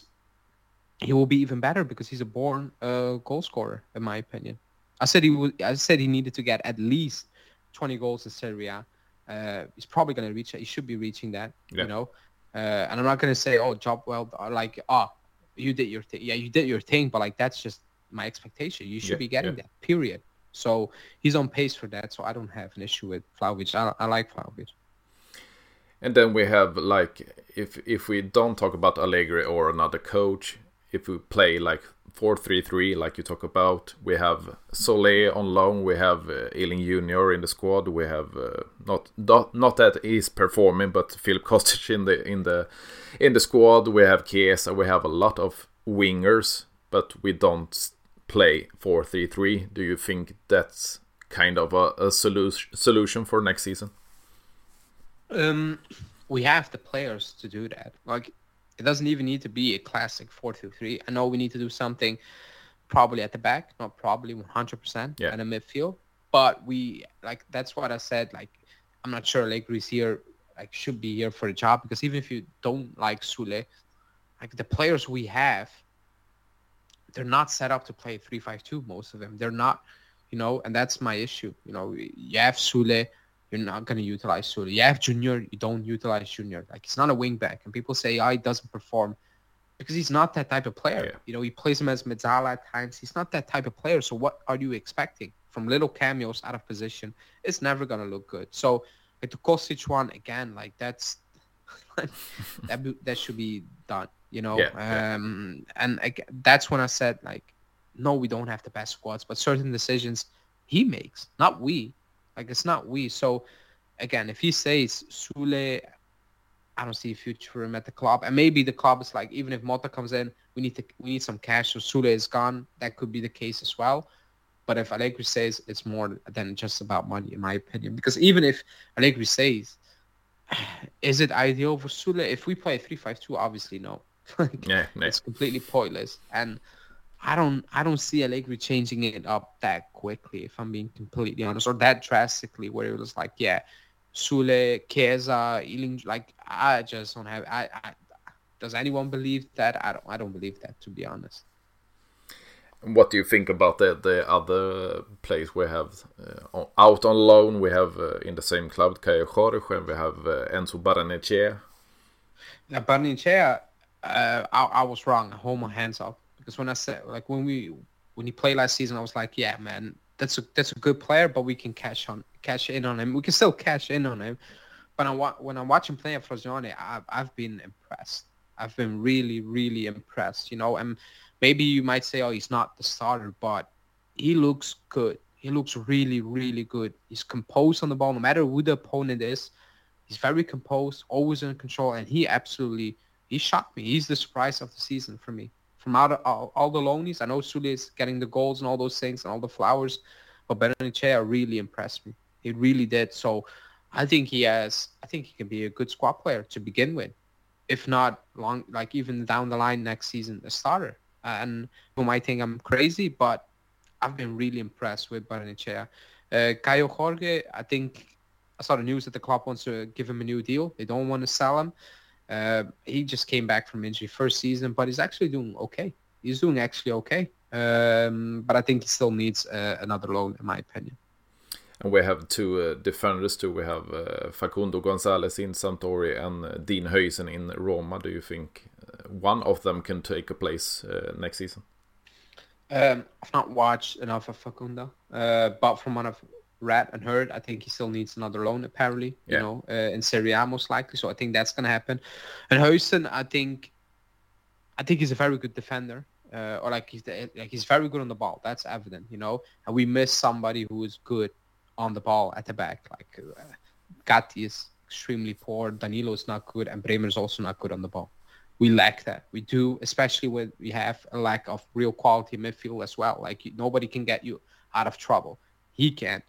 he will be even better because he's a born uh, goal scorer, in my opinion. I said he would. I said he needed to get at least 20 goals in Serie A. Uh, he's probably going to reach it. He should be reaching that. Yeah. You know, uh, and I'm not going to say, oh, job well, like, oh, you did your thing. Yeah, you did your thing, but like that's just my expectation. You should yeah, be getting yeah. that. Period. So he's on pace for that. So I don't have an issue with Vlahovic. I, I like Vlahovic. And then we have like if if we don't talk about Allegri or another coach, if we play like 4-3-3 like you talk about we have Soulé on loan we have uh, Iling Junior in the squad we have uh, not, not not that he's performing but Filip Kostic in the in the in the squad we have Chiesa we have a lot of wingers but we don't play 4-3-3 do you think that's kind of a, a solution solution for next season um we have the players to do that like it doesn't even need to be a classic 4-2-3. I know we need to do something probably at the back, not probably 100% yeah. in the midfield. But we, like, that's what I said. Like, I'm not sure Allegri's here, like, should be here for the job because even if you don't like Soulé, like, the players we have, they're not set up to play 3-5-2, most of them. They're not, you know, and that's my issue. You know, you have Soulé, you're not going to utilize Soulé. You have Junior, you don't utilize Junior. Like he's not a wingback, and people say, "Oh, he doesn't perform," because he's not that type of player. Yeah. You know, he plays him as mezzala at times. He's not that type of player. So what are you expecting from little cameos out of position? It's never going to look good. So like the Kostic one again, like that's that that should be done. You know, yeah, um, yeah. and like, that's when I said like, no, we don't have the best squads, but certain decisions he makes, not we like it's not we. So again, if he says Soulé, I don't see a future for him at the club. And maybe the club is like, even if Motta comes in, we need to we need some cash. So Soulé is gone. That could be the case as well. But if Allegri says it's more than just about money, in my opinion, because even if Allegri says, is it ideal for Soulé? If we play three five two, obviously no. like, yeah, no. it's completely pointless. And I don't I don't see Allegri changing it up that quickly, if I'm being completely honest, or that drastically, where it was like, yeah, Soulé, Chiesa, Iling, like I just don't have. I, I does anyone believe that? I don't. I don't believe that, to be honest. What do you think about the the other players we have uh, out on loan? We have uh, in the same club Caio Jorge, and we have uh, Enzo Barrenechea. Yeah, Barrenechea, uh, I, I was wrong. Hold my hands up because when I said like when we when he played last season, I was like, yeah, man, that's a that's a good player, but we can cash on cash in on him. We can still cash in on him. But I, when I watch him play at Frosinone, I've I've been impressed. I've been really really impressed. You know, and maybe you might say, oh, he's not the starter, but he looks good. He looks really really good. He's composed on the ball, no matter who the opponent is. He's very composed, always in control, and he absolutely he shocked me. He's the surprise of the season for me from out of, all, all the loanies. I know Soulé is getting the goals and all those things and all the flowers, but Barrenechea really impressed me. He really did. So I think he has. I think he can be a good squad player to begin with, if not long, like even down the line next season, a starter. and you might think I'm crazy, but I've been really impressed with Barrenechea. Uh, Caio Jorge, I think I saw the news that the club wants to give him a new deal. They don't want to sell him. Uh, he just came back from injury first season, but he's actually doing okay. He's doing actually okay. Um, but I think he still needs uh, another loan, in my opinion. And we have two uh, defenders too. We have uh, Facundo Gonzalez in Sampdoria and uh, Dean Huijsen in Roma. Do you think uh, one of them can take a place uh, next season? Um, I've not watched enough of Facundo, uh, but from what I've read and heard, I think he still needs another loan. Apparently, yeah. you know, in Serie A most likely. So I think that's going to happen. And Huijsen, I think, I think he's a very good defender. or like he's the, like he's very good on the ball. That's evident, you know. And we miss somebody who is good on the ball at the back. Like uh, Gatti is extremely poor, Danilo is not good, and Bremer is also not good on the ball. We lack that. We do, especially when we have a lack of real quality midfield as well. Like nobody can get you out of trouble. He can.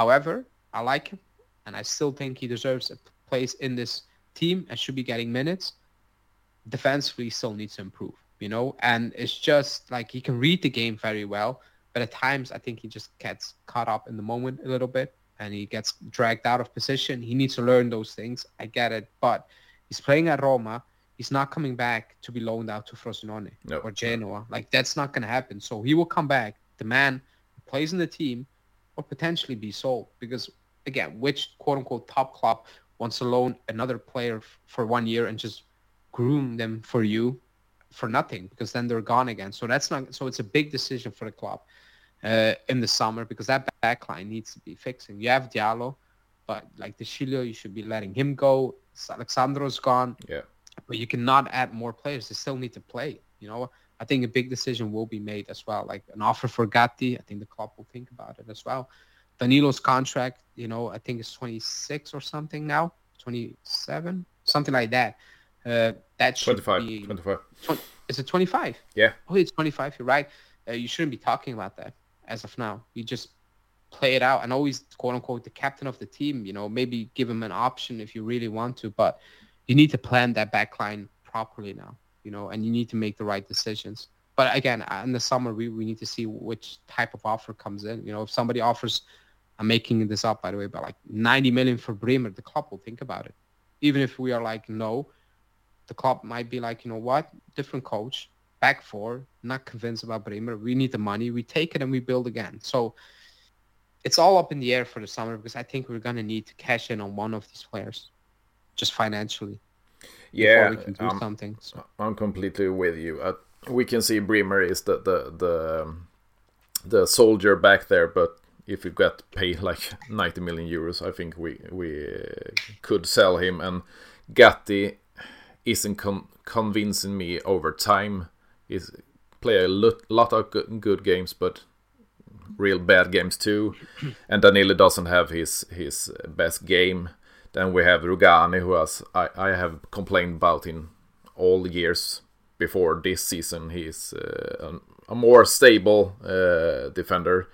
However, I like him, and I still think he deserves a place in this team and should be getting minutes. Defensively, still needs to improve, you know. And it's just like he can read the game very well, but at times, I think he just gets caught up in the moment a little bit and he gets dragged out of position. He needs to learn those things. I get it. But he's playing at Roma. He's not coming back to be loaned out to Frosinone no. or Genoa. Like, that's not going to happen. So he will come back. The man plays in the team or potentially be sold. Because, again, which quote-unquote top club wants to loan another player for one year and just groom them for you for nothing because then they're gone again. So that's not. So it's a big decision for the club uh, in the summer because that backline needs to be fixing. You have Djaló, but like De Sciglio, you should be letting him go. Alex Sandro's gone. Yeah. But you cannot add more players. They still need to play. You know, I think a big decision will be made as well. Like an offer for Gatti, I think the club will think about it as well. Danilo's contract, you know, I think it's 26 or something now, 27, something like that. Uh, that should 25, be 25. 20, is it 25? Yeah. Oh, it's 25. You're right. Uh, you shouldn't be talking about that as of now. You just play it out and always quote unquote the captain of the team. You know, maybe give him an option if you really want to, but you need to plan that backline properly now. You know, and you need to make the right decisions. But again, uh, in the summer, we, we need to see which type of offer comes in. You know, if somebody offers, I'm making this up by the way, but like 90 million for Bremer, the club will think about it. Even if we are like, no, the club might be like, you know what, different coach, back four, not convinced about Bremer. We need the money. We take it and we build again. So it's all up in the air for the summer because I think we're gonna need to cash in on one of these players, just financially. Yeah, we can do um, something. So. I'm completely with you. Uh, we can see Bremer is the the the um, the soldier back there, but if we got paid like 90 million euros, I think we we could sell him. And Gatti isn't con- convincing me over time. He's play a lot of good games, but real bad games too. And Danilo doesn't have his his best game. Then we have Rugani, who has I, I have complained about in all the years before this season. He's uh, a, a, more stable uh, defender,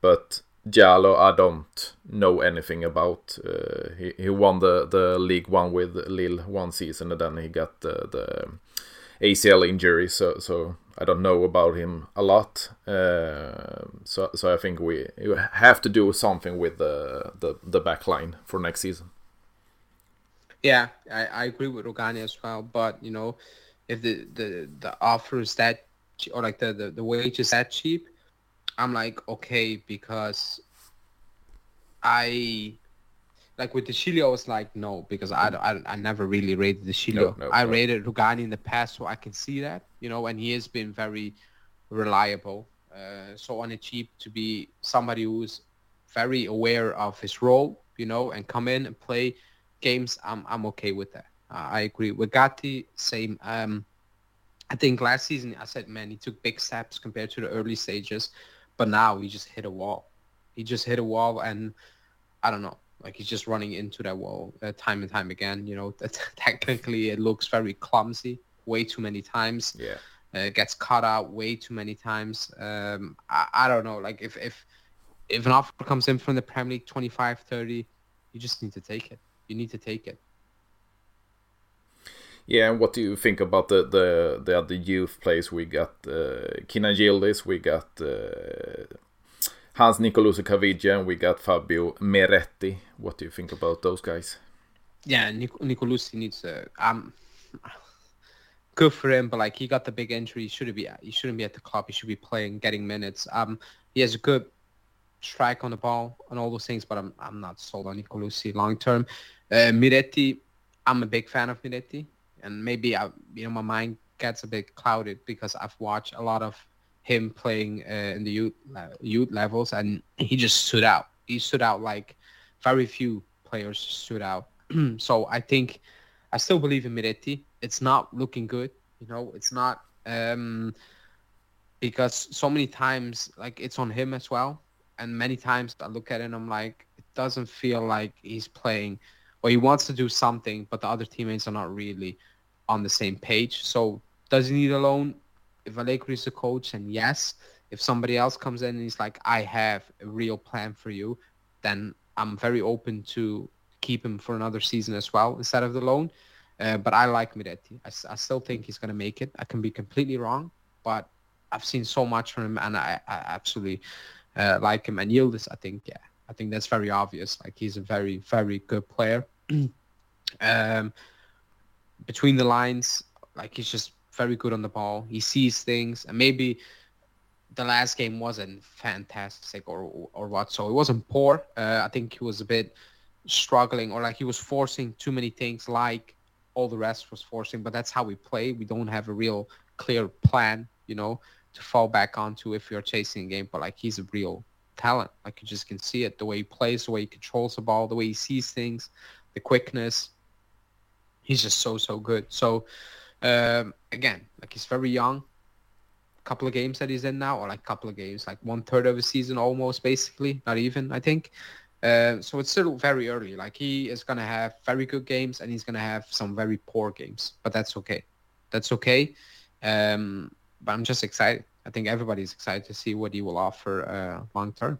but Djaló, I don't know anything about. Uh, he, he won the, the League One with Lille one season, and then he got the, the ACL injury. So so I don't know about him a lot. Uh, so so I think we have to do something with the the, the back line for next season. Yeah, I, I agree with Rugani as well. But you know, if the the, the offer is that or like the, the, the wage is that cheap, I'm like okay because I like with De Sciglio, I was like no because I, I, I never really rated De Sciglio. No, no, I rated Rugani in the past, so I can see that you know, and he has been very reliable. Uh, so on a cheap to be somebody who's very aware of his role, you know, and come in and play games. I'm I'm okay with that. Uh, I agree with Gatti. Same. Um, I think last season I said, man, he took big steps compared to the early stages. But now he just hit a wall. He just hit a wall, and I don't know. Like he's just running into that wall uh, time and time again. You know, technically it looks very clumsy, way too many times. Yeah, uh, gets caught out way too many times. Um, I, I don't know. Like if if if an offer comes in from the Premier League 25, 30, you just need to take it. You need to take it. Yeah, and what do you think about the the, the other youth players? We got uh, Kenan Yildiz, we got uh, Hans Nicolussi Caviglia, and we got Fabio Miretti. What do you think about those guys? Yeah, Nic- needs a. Um, good for him, but like he got the big injury. He shouldn't be. He shouldn't be at the club. He should be playing, getting minutes. Um, he has a good strike on the ball and all those things, but I'm I'm not sold on Nicolussi long term. Uh, Miretti, I'm a big fan of Miretti, and maybe I, you know my mind gets a bit clouded because I've watched a lot of him playing uh, in the youth uh, youth levels, and he just stood out. He stood out like very few players stood out. so I think I still believe in Miretti. It's not looking good, you know. It's not um, because so many times like it's on him as well, and many times I look at it and I'm like, it doesn't feel like he's playing or he wants to do something, but the other teammates are not really on the same page. So does he need a loan? If Allegri is the coach, and yes, if somebody else comes in and he's like, I have a real plan for you, then I'm very open to keep him for another season as well instead of the loan. Uh, but I like Miretti. I, I still think he's going to make it. I can be completely wrong, but I've seen so much from him, and I, I absolutely uh, like him. And Yildiz, I think, yeah, I think that's very obvious. Like he's a very, very good player. um, between the lines, like he's just very good on the ball. He sees things, and maybe the last game wasn't fantastic or or what. So it wasn't poor. Uh, I think he was a bit struggling, or like he was forcing too many things, like all the rest was forcing. But that's how we play. We don't have a real clear plan, you know, to fall back onto if you're chasing a game. But like he's a real talent. Like you just can see it, the way he plays, the way he controls the ball, the way he sees things, the quickness. He's just so so good. So um, again, like he's very young. Couple of games that he's in now, or like couple of games, like one third of a season almost, basically, not even, I think. Uh, so it's still very early. Like he is gonna have very good games, and he's gonna have some very poor games, but that's okay. That's okay. Um, but I'm just excited. I think everybody's excited to see what he will offer uh, long term.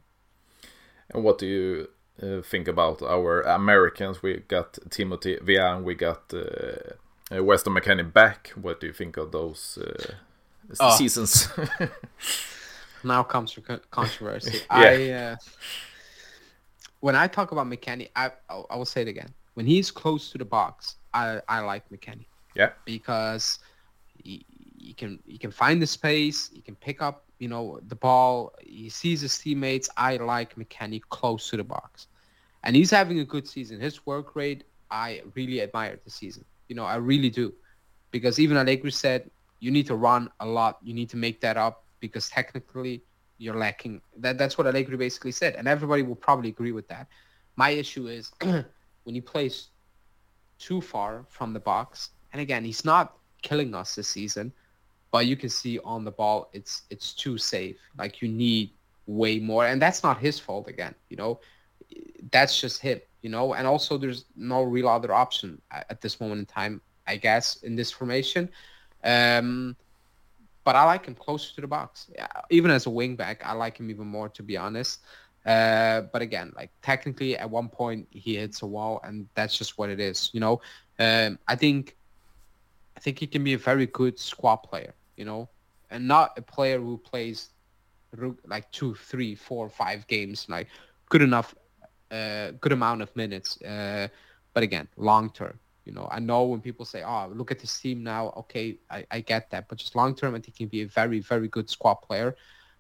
And what do you uh, think about our Americans? We got Timothy Weah, we got uh, Weston McKennie back. What do you think of those uh, oh. seasons? now comes controversy. yeah. I uh, when I talk about McKennie, I I will say it again. When he's close to the box, I I like McKennie. Yeah. Because he, he can he can find the space. He can pick up you know the ball. He sees his teammates. I like McKennie close to the box, and he's having a good season. His work rate, I really admire this season. You know, I really do, because even Allegri said you need to run a lot. You need to make that up because technically you're lacking. That that's what Allegri basically said, and everybody will probably agree with that. My issue is when he plays too far from the box, and again, he's not killing us this season, but you can see on the ball it's it's too safe. Like you need way more, and that's not his fault again. You know, that's just him. You know, and also there's no real other option at this moment in time, I guess, in this formation. Um, but I like him closer to the box. Yeah, even as a wingback, I like him even more, to be honest. Uh, but again, like technically, at one point he hits a wall, and that's just what it is. You know, um, I think, I think he can be a very good squad player. You know, and not a player who plays like two, three, four, five games, like good enough, uh, good amount of minutes. Uh, but again, long term. You know, I know when people say, "Oh, look at this team now." Okay, I, I get that, but just long term, I think he can be a very, very good squad player.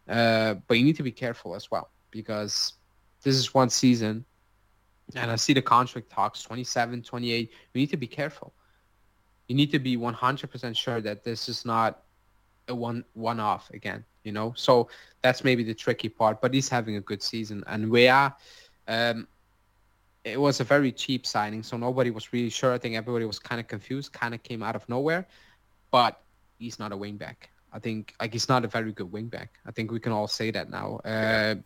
Uh, but you need to be careful as well because this is one season, and I see the contract talks 27, 28. You need to be careful. You need to be 100% sure that this is not a one one off again. You know, so that's maybe the tricky part. But he's having a good season, and we are. Um, it was a very cheap signing, so nobody was really sure. I think everybody was kind of confused, kind of came out of nowhere. But he's not a wingback. I think like he's not a very good wingback. I think we can all say that now. Uh,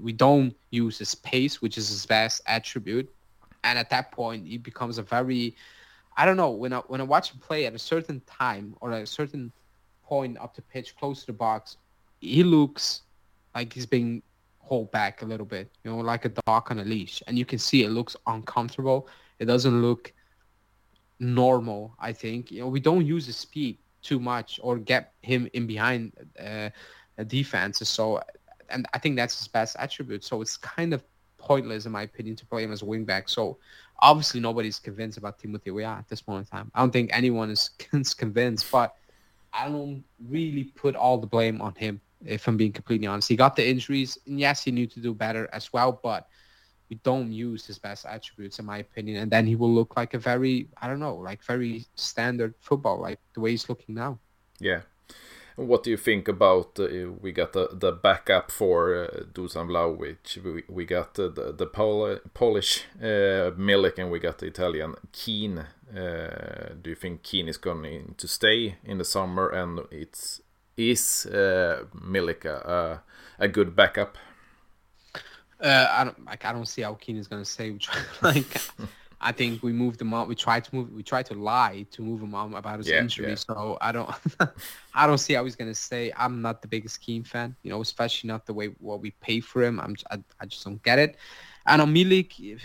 we don't use his pace, which is his best attribute, and at that point, he becomes a very, I don't know. When I when I watch him play at a certain time or at a certain point up the pitch, close to the box, he looks like he's being hold back a little bit, you know, like a dog on a leash. And you can see it looks uncomfortable. It doesn't look normal. I think you know we don't use his speed too much or get him in behind uh, defenses. So, and I think that's his best attribute. So it's kind of pointless, in my opinion, to play him as a wingback. So obviously nobody's convinced about Timothy Weah at this point in time. I don't think anyone is convinced, but I don't really put all the blame on him. If I'm being completely honest, he got the injuries, and yes, he needed to do better as well. But we don't use his best attributes, in my opinion, and then he will look like a very, I don't know, like very standard football, like the way he's looking now. Yeah. What do you think about uh, we got the, the backup for uh, Dusan Vlahovic, we, we got uh, the the Pol Polish uh, Milik and we got the Italian Keane. Uh, do you think Keane is going to stay in the summer and it's is uh, Milik a, a good backup? Uh, I don't like. I don't see how Keane is gonna say. like, I think we moved him on. We tried to move. We tried to lie to move him on about his yeah, injury. Yeah. So I don't. I don't see how he's gonna say. I'm not the biggest Keane fan. You know, especially not the way what we pay for him. I'm. I, I just don't get it. And on Milik,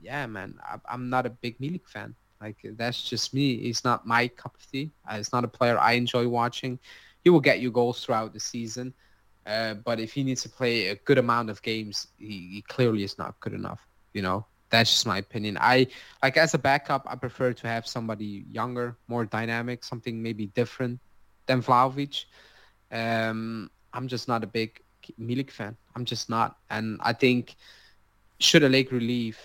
yeah, man, I, I'm not a big Milik fan. Like that's just me. He's not my cup of tea. Uh, it's not a player I enjoy watching. He will get you goals throughout the season. Uh, but if he needs to play a good amount of games, he, he, clearly is not good enough. You know, that's just my opinion. I like as a backup, I prefer to have somebody younger, more dynamic, something maybe different than Vlahovic. Um, I'm just not a big Milik fan. I'm just not, and I think should a league relieve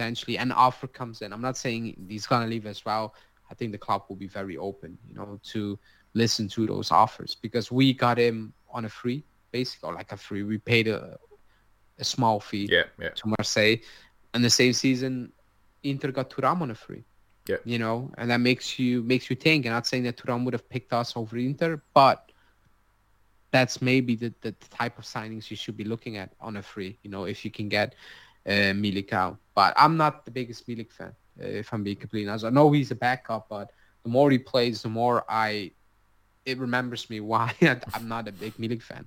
potentially an offer comes in, I'm not saying he's gonna leave as well. I think the club will be very open, you know, to listen to those offers because we got him on a free basically, or like a free. We paid a a small fee yeah, yeah. to Marseille, and the same season, Inter got Thuram on a free. Yeah. You know, and that makes you makes you think. I'm not saying that Thuram would have picked us over Inter, but that's maybe the, the type of signings you should be looking at on a free. You know, if you can get uh, Milik out. But I'm not the biggest Milik fan, uh, if I'm being completely honest. I know he's a backup, but the more he plays, the more I it remembers me why I'm not a big Milik fan.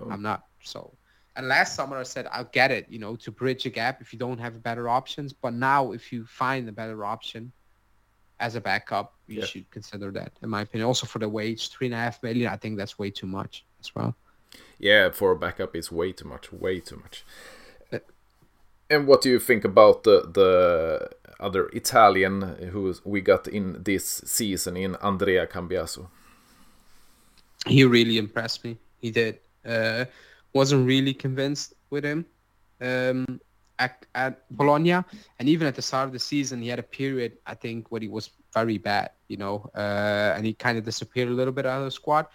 Oh. I'm not. So, and last summer I said I'll get it, you know, to bridge a gap if you don't have better options. But now, if you find a better option as a backup, you yeah. should consider that, in my opinion. Also for the wage, three and a half million, I think that's way too much as well. Yeah, for a backup, it's way too much. Way too much. And what do you think about the the other Italian who we got in this season in Andrea Cambiaso? He really impressed me. He did. Uh, wasn't really convinced with him um, at, at Bologna, and even at the start of the season, he had a period I think where he was very bad, you know, uh, and he kind of disappeared a little bit out of the squad.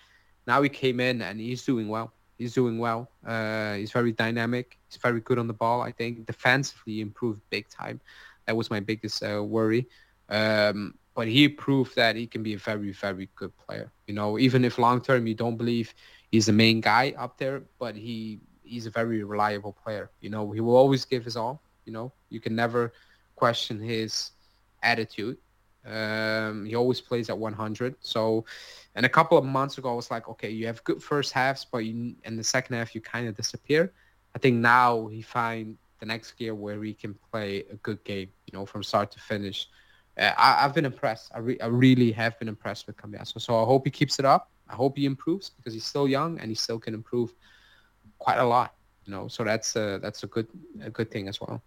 Now he came in and he's doing well. He's doing well. Uh, he's very dynamic. He's very good on the ball. I think defensively he improved big time. That was my biggest uh, worry. Um, but he proved that he can be a very, very good player. You know, even if long term you don't believe he's the main guy up there, but he he's a very reliable player. You know, he will always give his all. You know, you can never question his attitude. Um, he always plays at 100. So, and a couple of months ago, I was like, okay, you have good first halves, but you, in the second half, you kind of disappear. I think now he find the next gear where he can play a good game, you know, from start to finish. Uh, I, have been impressed. I, re- I really have been impressed with Cambiaso. So I hope he keeps it up. I hope he improves because he's still young and he still can improve quite a lot. You know, so that's a, that's a good a good thing as well.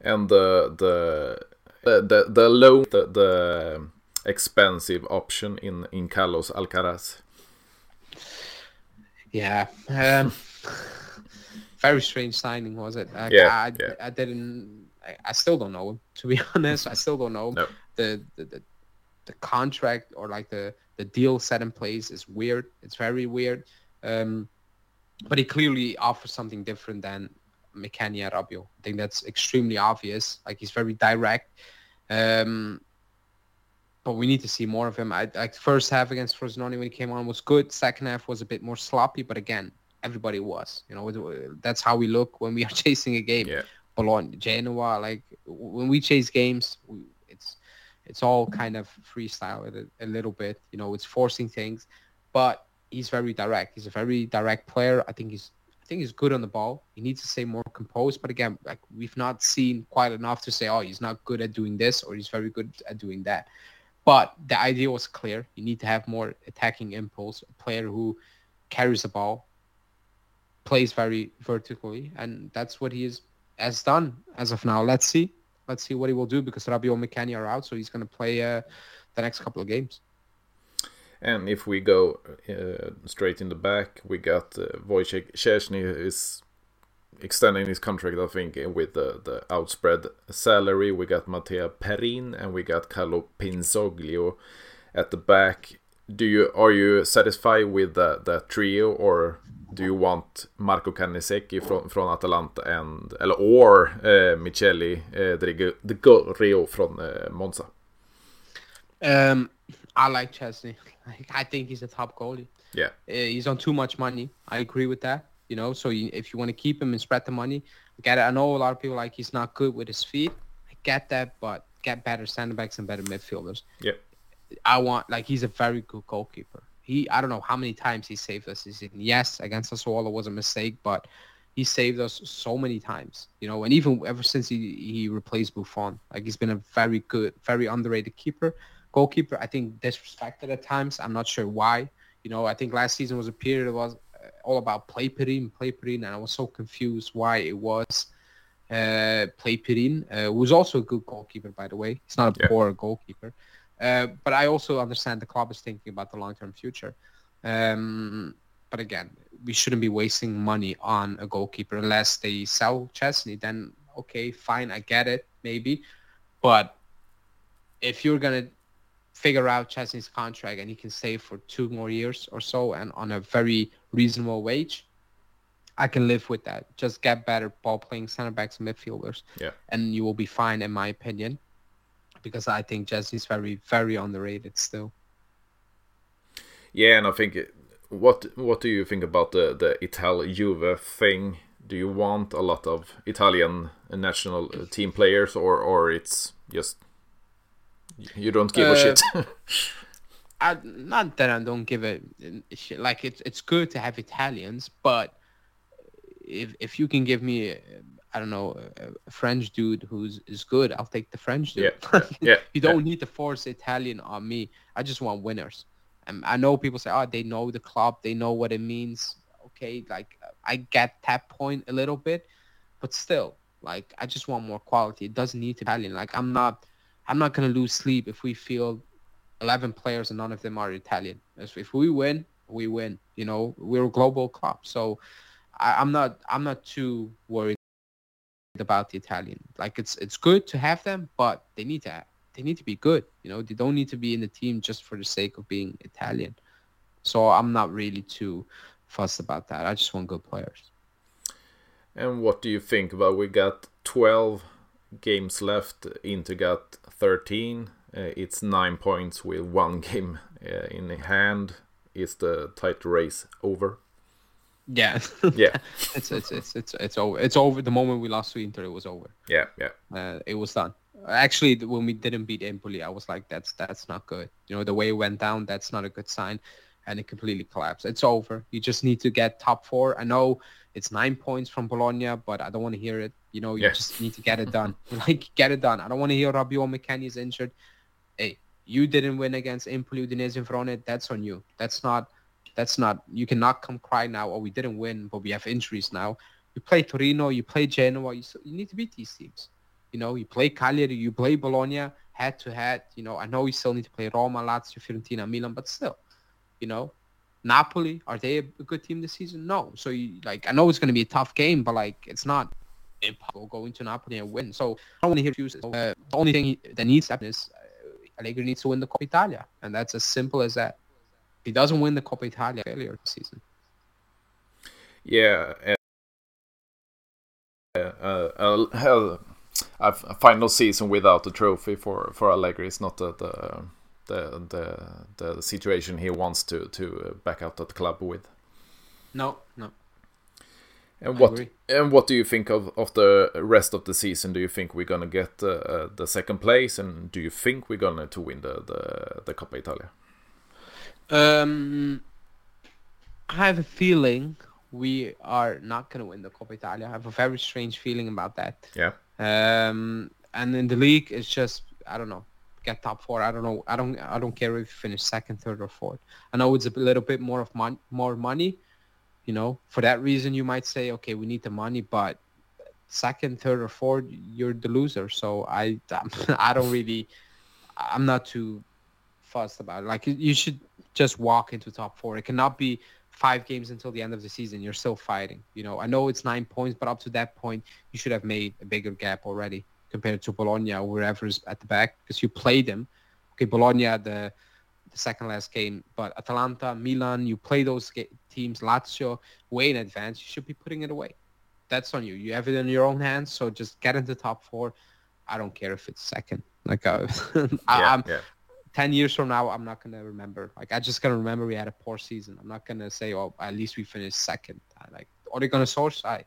And the the the the low the, the expensive option in in Carlos Alcaraz. Yeah. Um, very strange signing was it? Like, yeah, I, yeah. I didn't. I, I, still don't know. To be honest, I still don't know. No. The, the, the the contract or like the the deal set in place is weird. It's very weird. Um, but he clearly offers something different than McKennie Rabiot. I think that's extremely obvious. Like he's very direct. Um, but we need to see more of him. I, like first half against Frosinone when he came on was good. Second half was a bit more sloppy, but again, everybody was. You know, that's how we look when we are chasing a game. Yeah. Bologna, Genoa, like when we chase games, we, it's all kind of freestyle a, a little bit. You know, it's forcing things, but he's very direct. He's a very direct player. I think he's think he's good on the ball. He needs to stay more composed. But again, like we've not seen quite enough to say, oh, he's not good at doing this or he's very good at doing that. But the idea was clear. You need to have more attacking impulse, a player who carries the ball, plays very vertically, and that's what he is, has done as of now. Let's see. Let's see what he will do because Rabiot and McKennie are out, so he's going to play uh, the next couple of games. And if we go uh, straight in the back, we got uh, Wojciech Szczesny is extending his contract, I think, with the, the outspread salary. We got Matteo Perin and we got Carlo Pinsoglio at the back. Do you are you satisfied with that trio, or do you want Marco Carnesecchi from from Atalanta and eller or uh, Michele uh, Di Gregorio from uh, Monza? Um, I like Szczesny. I think he's a top goalie. Yeah, uh, he's on too much money. I agree with that. You know, so you, if you want to keep him and spread the money, I get it. I know a lot of people like he's not good with his feet. I get that, but get better center backs and better midfielders. Yeah, I want like he's a very good goalkeeper. He I don't know how many times he saved us. He's yes against Sassuolo was a mistake, but he saved us so many times. You know, and even ever since he he replaced Buffon, like he's been a very good, very underrated keeper goalkeeper. I think disrespected at times. I'm not sure why. You know, I think last season was a period it was uh, all about play Perin, play Perin, and I was so confused why it was uh, play Perin, uh, who's also a good goalkeeper, by the way. He's not a yeah. poor goalkeeper. Uh, but I also understand the club is thinking about the long-term future. Um, but again, we shouldn't be wasting money on a goalkeeper unless they sell Szczesny. Then okay, fine, I get it, maybe. But if you're gonna figure out Szczesny's contract and he can stay for two more years or so and on a very reasonable wage, I can live with that. Just get better ball playing center backs and midfielders. Yeah. And you will be fine in my opinion. Because I think Szczesny's very, very underrated still. Yeah, and I think what what do you think about the the Ital Juve thing? Do you want a lot of Italian national uh, team players, or or it's just you don't give uh, a shit. I, not that I don't give a shit. Like it's it's good to have Italians, but if if you can give me, I don't know, a French dude who's is good, I'll take the French dude. Yeah, yeah. you don't yeah. need to force Italian on me. I just want winners. And I know people say, oh, they know the club, they know what it means. Okay, like I get that point a little bit, but still, like I just want more quality. It doesn't need to be Italian. Like I'm not I'm not going to lose sleep if we field 11 players and none of them are Italian. If we win, we win. You know, we're a global club, so I, I'm not I'm not too worried about the Italian. Like it's it's good to have them, but they need to they need to be good. You know, they don't need to be in the team just for the sake of being Italian. So I'm not really too fussed about that. I just want good players. And what do you think about we got 12 games left. Inter got 13. Uh, it's nine points with one game uh, in hand. Is the title race over? Yeah, yeah. it's, it's it's it's it's over. It's over. The moment we lost to Inter, it was over. Yeah, yeah. Uh, it was done. Actually, when we didn't beat Empoli, I was like, "That's that's not good." You know, the way it went down, that's not a good sign, and it completely collapsed. It's over. You just need to get top four. I know it's nine points from Bologna, but I don't want to hear it. You know, you just need to get it done. like, get it done. I don't want to hear Rabiot is injured. Hey, you didn't win against Empoli Udinese in Verona. That's on you. That's not. That's not. You cannot come cry now. Oh, we didn't win, but we have injuries now. You play Torino. You play Genoa. You, you need to beat these teams. You know, you play Cagliari. You play Bologna head to head. You know, I know you still need to play Roma, Lazio, Fiorentina, Milan, but still, you know, Napoli, are they a good team this season? No. So you, like I know it's going to be a tough game, but like it's not impossible going to Napoli and win. So I don't want to hear excuses. Uh, the only thing that needs to happen is uh, Allegri needs to win the Coppa Italia, and that's as simple as that. If he doesn't win the Coppa Italia, failure this season. Yeah. Uh, uh, uh, a final season without a trophy for for Allegri is not the, the the the situation he wants to to uh, back out that club with. No, no. And what and what do you think of, of the rest of the season? Do you think we're gonna get uh, uh, the second place, and do you think we're gonna to win the the, the Coppa Italia? Um, I have a feeling we are not going to win the Coppa Italia. I have a very strange feeling about that. Yeah. Um, and in the league, it's just I don't know. Get top four. I don't know. I don't. I don't care if you finish second, third, or fourth. I know it's a little bit more of mon- more money. You know, for that reason, you might say, okay, we need the money, but second, third, or fourth, you're the loser. So I, I don't really. I'm not too fussed about it. Like you should just walk into top four. It cannot be five games until the end of the season. You're still fighting. You know, I know it's nine points, but up to that point, you should have made a bigger gap already compared to Bologna or wherever's at the back because you play them. Okay, Bologna the the second last game, but Atalanta, Milan, you play those teams, Lazio way in advance. You should be putting it away. That's on you. You have it in your own hands. So just get into top four. I don't care if it's second. Like uh, I, am yeah. 10 years from now, I'm not going to remember. Like, I just going to remember we had a poor season. I'm not going to say, oh, at least we finished second. Like, Ole Gunnar Solskjaer,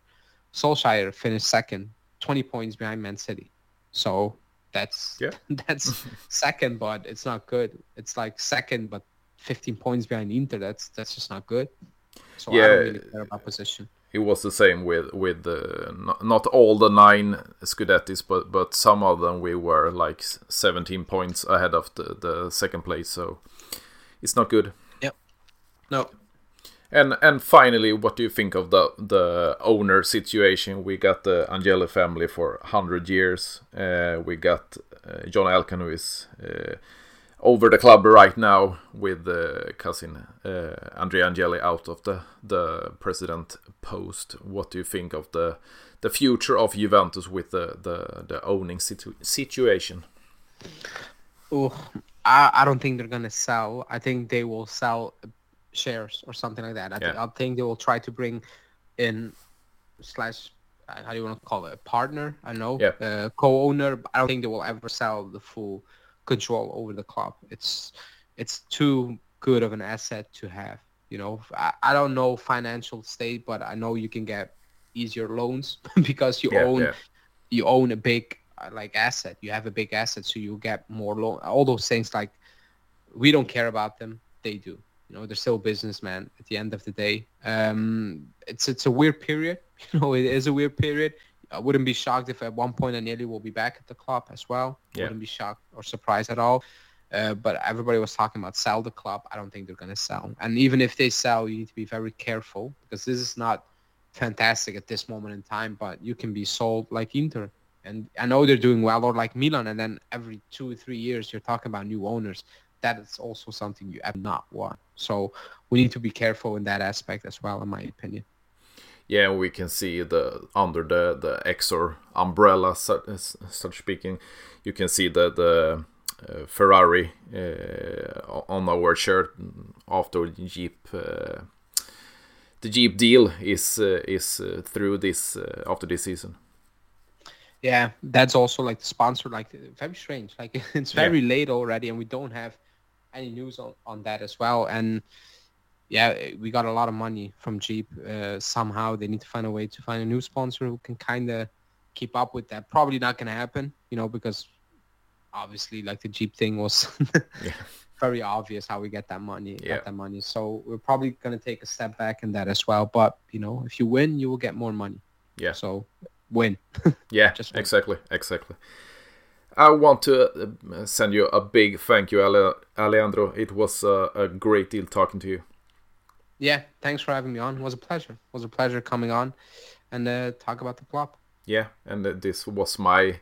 Solskjaer finished second, 20 points behind Man City. So that's yeah. that's second, but it's not good. It's like second, but 15 points behind Inter. That's that's just not good. So yeah. I don't really care about position it was the same with with not, not all the nine Scudettis, but but some of them we were like 17 points ahead of the, the second place, so it's not good. Yep. No. And and finally, what do you think of the the owner situation? We got the Agnelli family for hundred years. Uh, we got uh, John Elkann, who is uh, over the club right now with the cousin uh, Andrea Agnelli out of the the president post. What do you think of the the future of Juventus with the the, the owning situ- situation? Oh, I, I don't think they're gonna sell. I think they will sell shares or something like that. I, yeah. think, I think they will try to bring in slash how do you want to call it a partner? I know, yeah. uh, co-owner. I don't think they will ever sell the full control over the club. It's it's too good of an asset to have. You know, I, I don't know financial state, but I know you can get easier loans because you yeah, own you own a big uh, like asset. You have a big asset, so you get more loan. All those things like we don't care about them. They do. You know, they're still businessmen at the end of the day. Um, it's it's a weird period. You know, it is a weird period. I wouldn't be shocked if at one point Agnelli will be back at the club as well. Yeah. Wouldn't be shocked or surprised at all. Uh, but everybody was talking about sell the club. I don't think they're going to sell. And even if they sell, you need to be very careful because this is not fantastic at this moment in time. But you can be sold like Inter, and I know they're doing well, or like Milan. And then every two or three years, you're talking about new owners. That is also something you have not won. So we need to be careful in that aspect as well, in my opinion yeah, we can see the under the the Exor umbrella, such, such speaking, you can see the the uh, Ferrari uh, on our shirt after the Jeep. Uh, the Jeep deal is uh, is uh, through this uh, after this season. Yeah, that's also like the sponsor. Like very strange. Like it's very yeah. late already, and we don't have any news on, on that as well. And yeah, we got a lot of money from Jeep. Uh, somehow they need to find a way to find a new sponsor who can kind of keep up with that. Probably not going to happen, you know, because obviously like the Jeep thing was yeah. very obvious how we get that money. Yeah. Get that money. So we're probably going to take a step back in that as well. But you know, if you win, you will get more money. Yeah. So win. yeah. Just win. exactly. Exactly. I want to uh, send you a big thank you, Ale- Alejandro. It was uh, a great deal talking to you. Yeah, thanks for having me on. It was a pleasure. It was a pleasure coming on and uh, talk about the club. Yeah, and uh, this was my,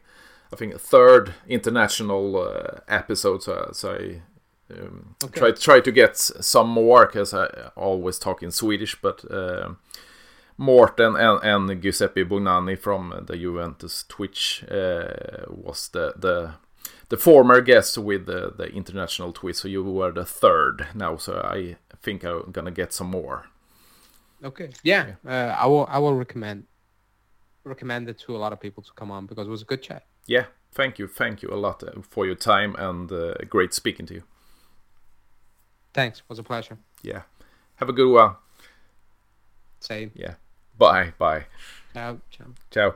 I think, third international uh, episode. So, so I um, okay. try try to get some more because I always talk in Swedish. But uh, Morten and, and Giuseppe Bugnani from the Juventus Twitch uh, was the the the former guest with the, the international twist. So you were the third now. So I think I'm gonna get some more. Okay. Yeah, yeah. Uh, I will. I will recommend recommend it to a lot of people to come on because it was a good chat. Yeah. Thank you. Thank you a lot uh, for your time and uh, great speaking to you. Thanks. It was a pleasure. Yeah. Have a good one. Same. Yeah. Bye. Bye. Ciao. Ciao. Ciao.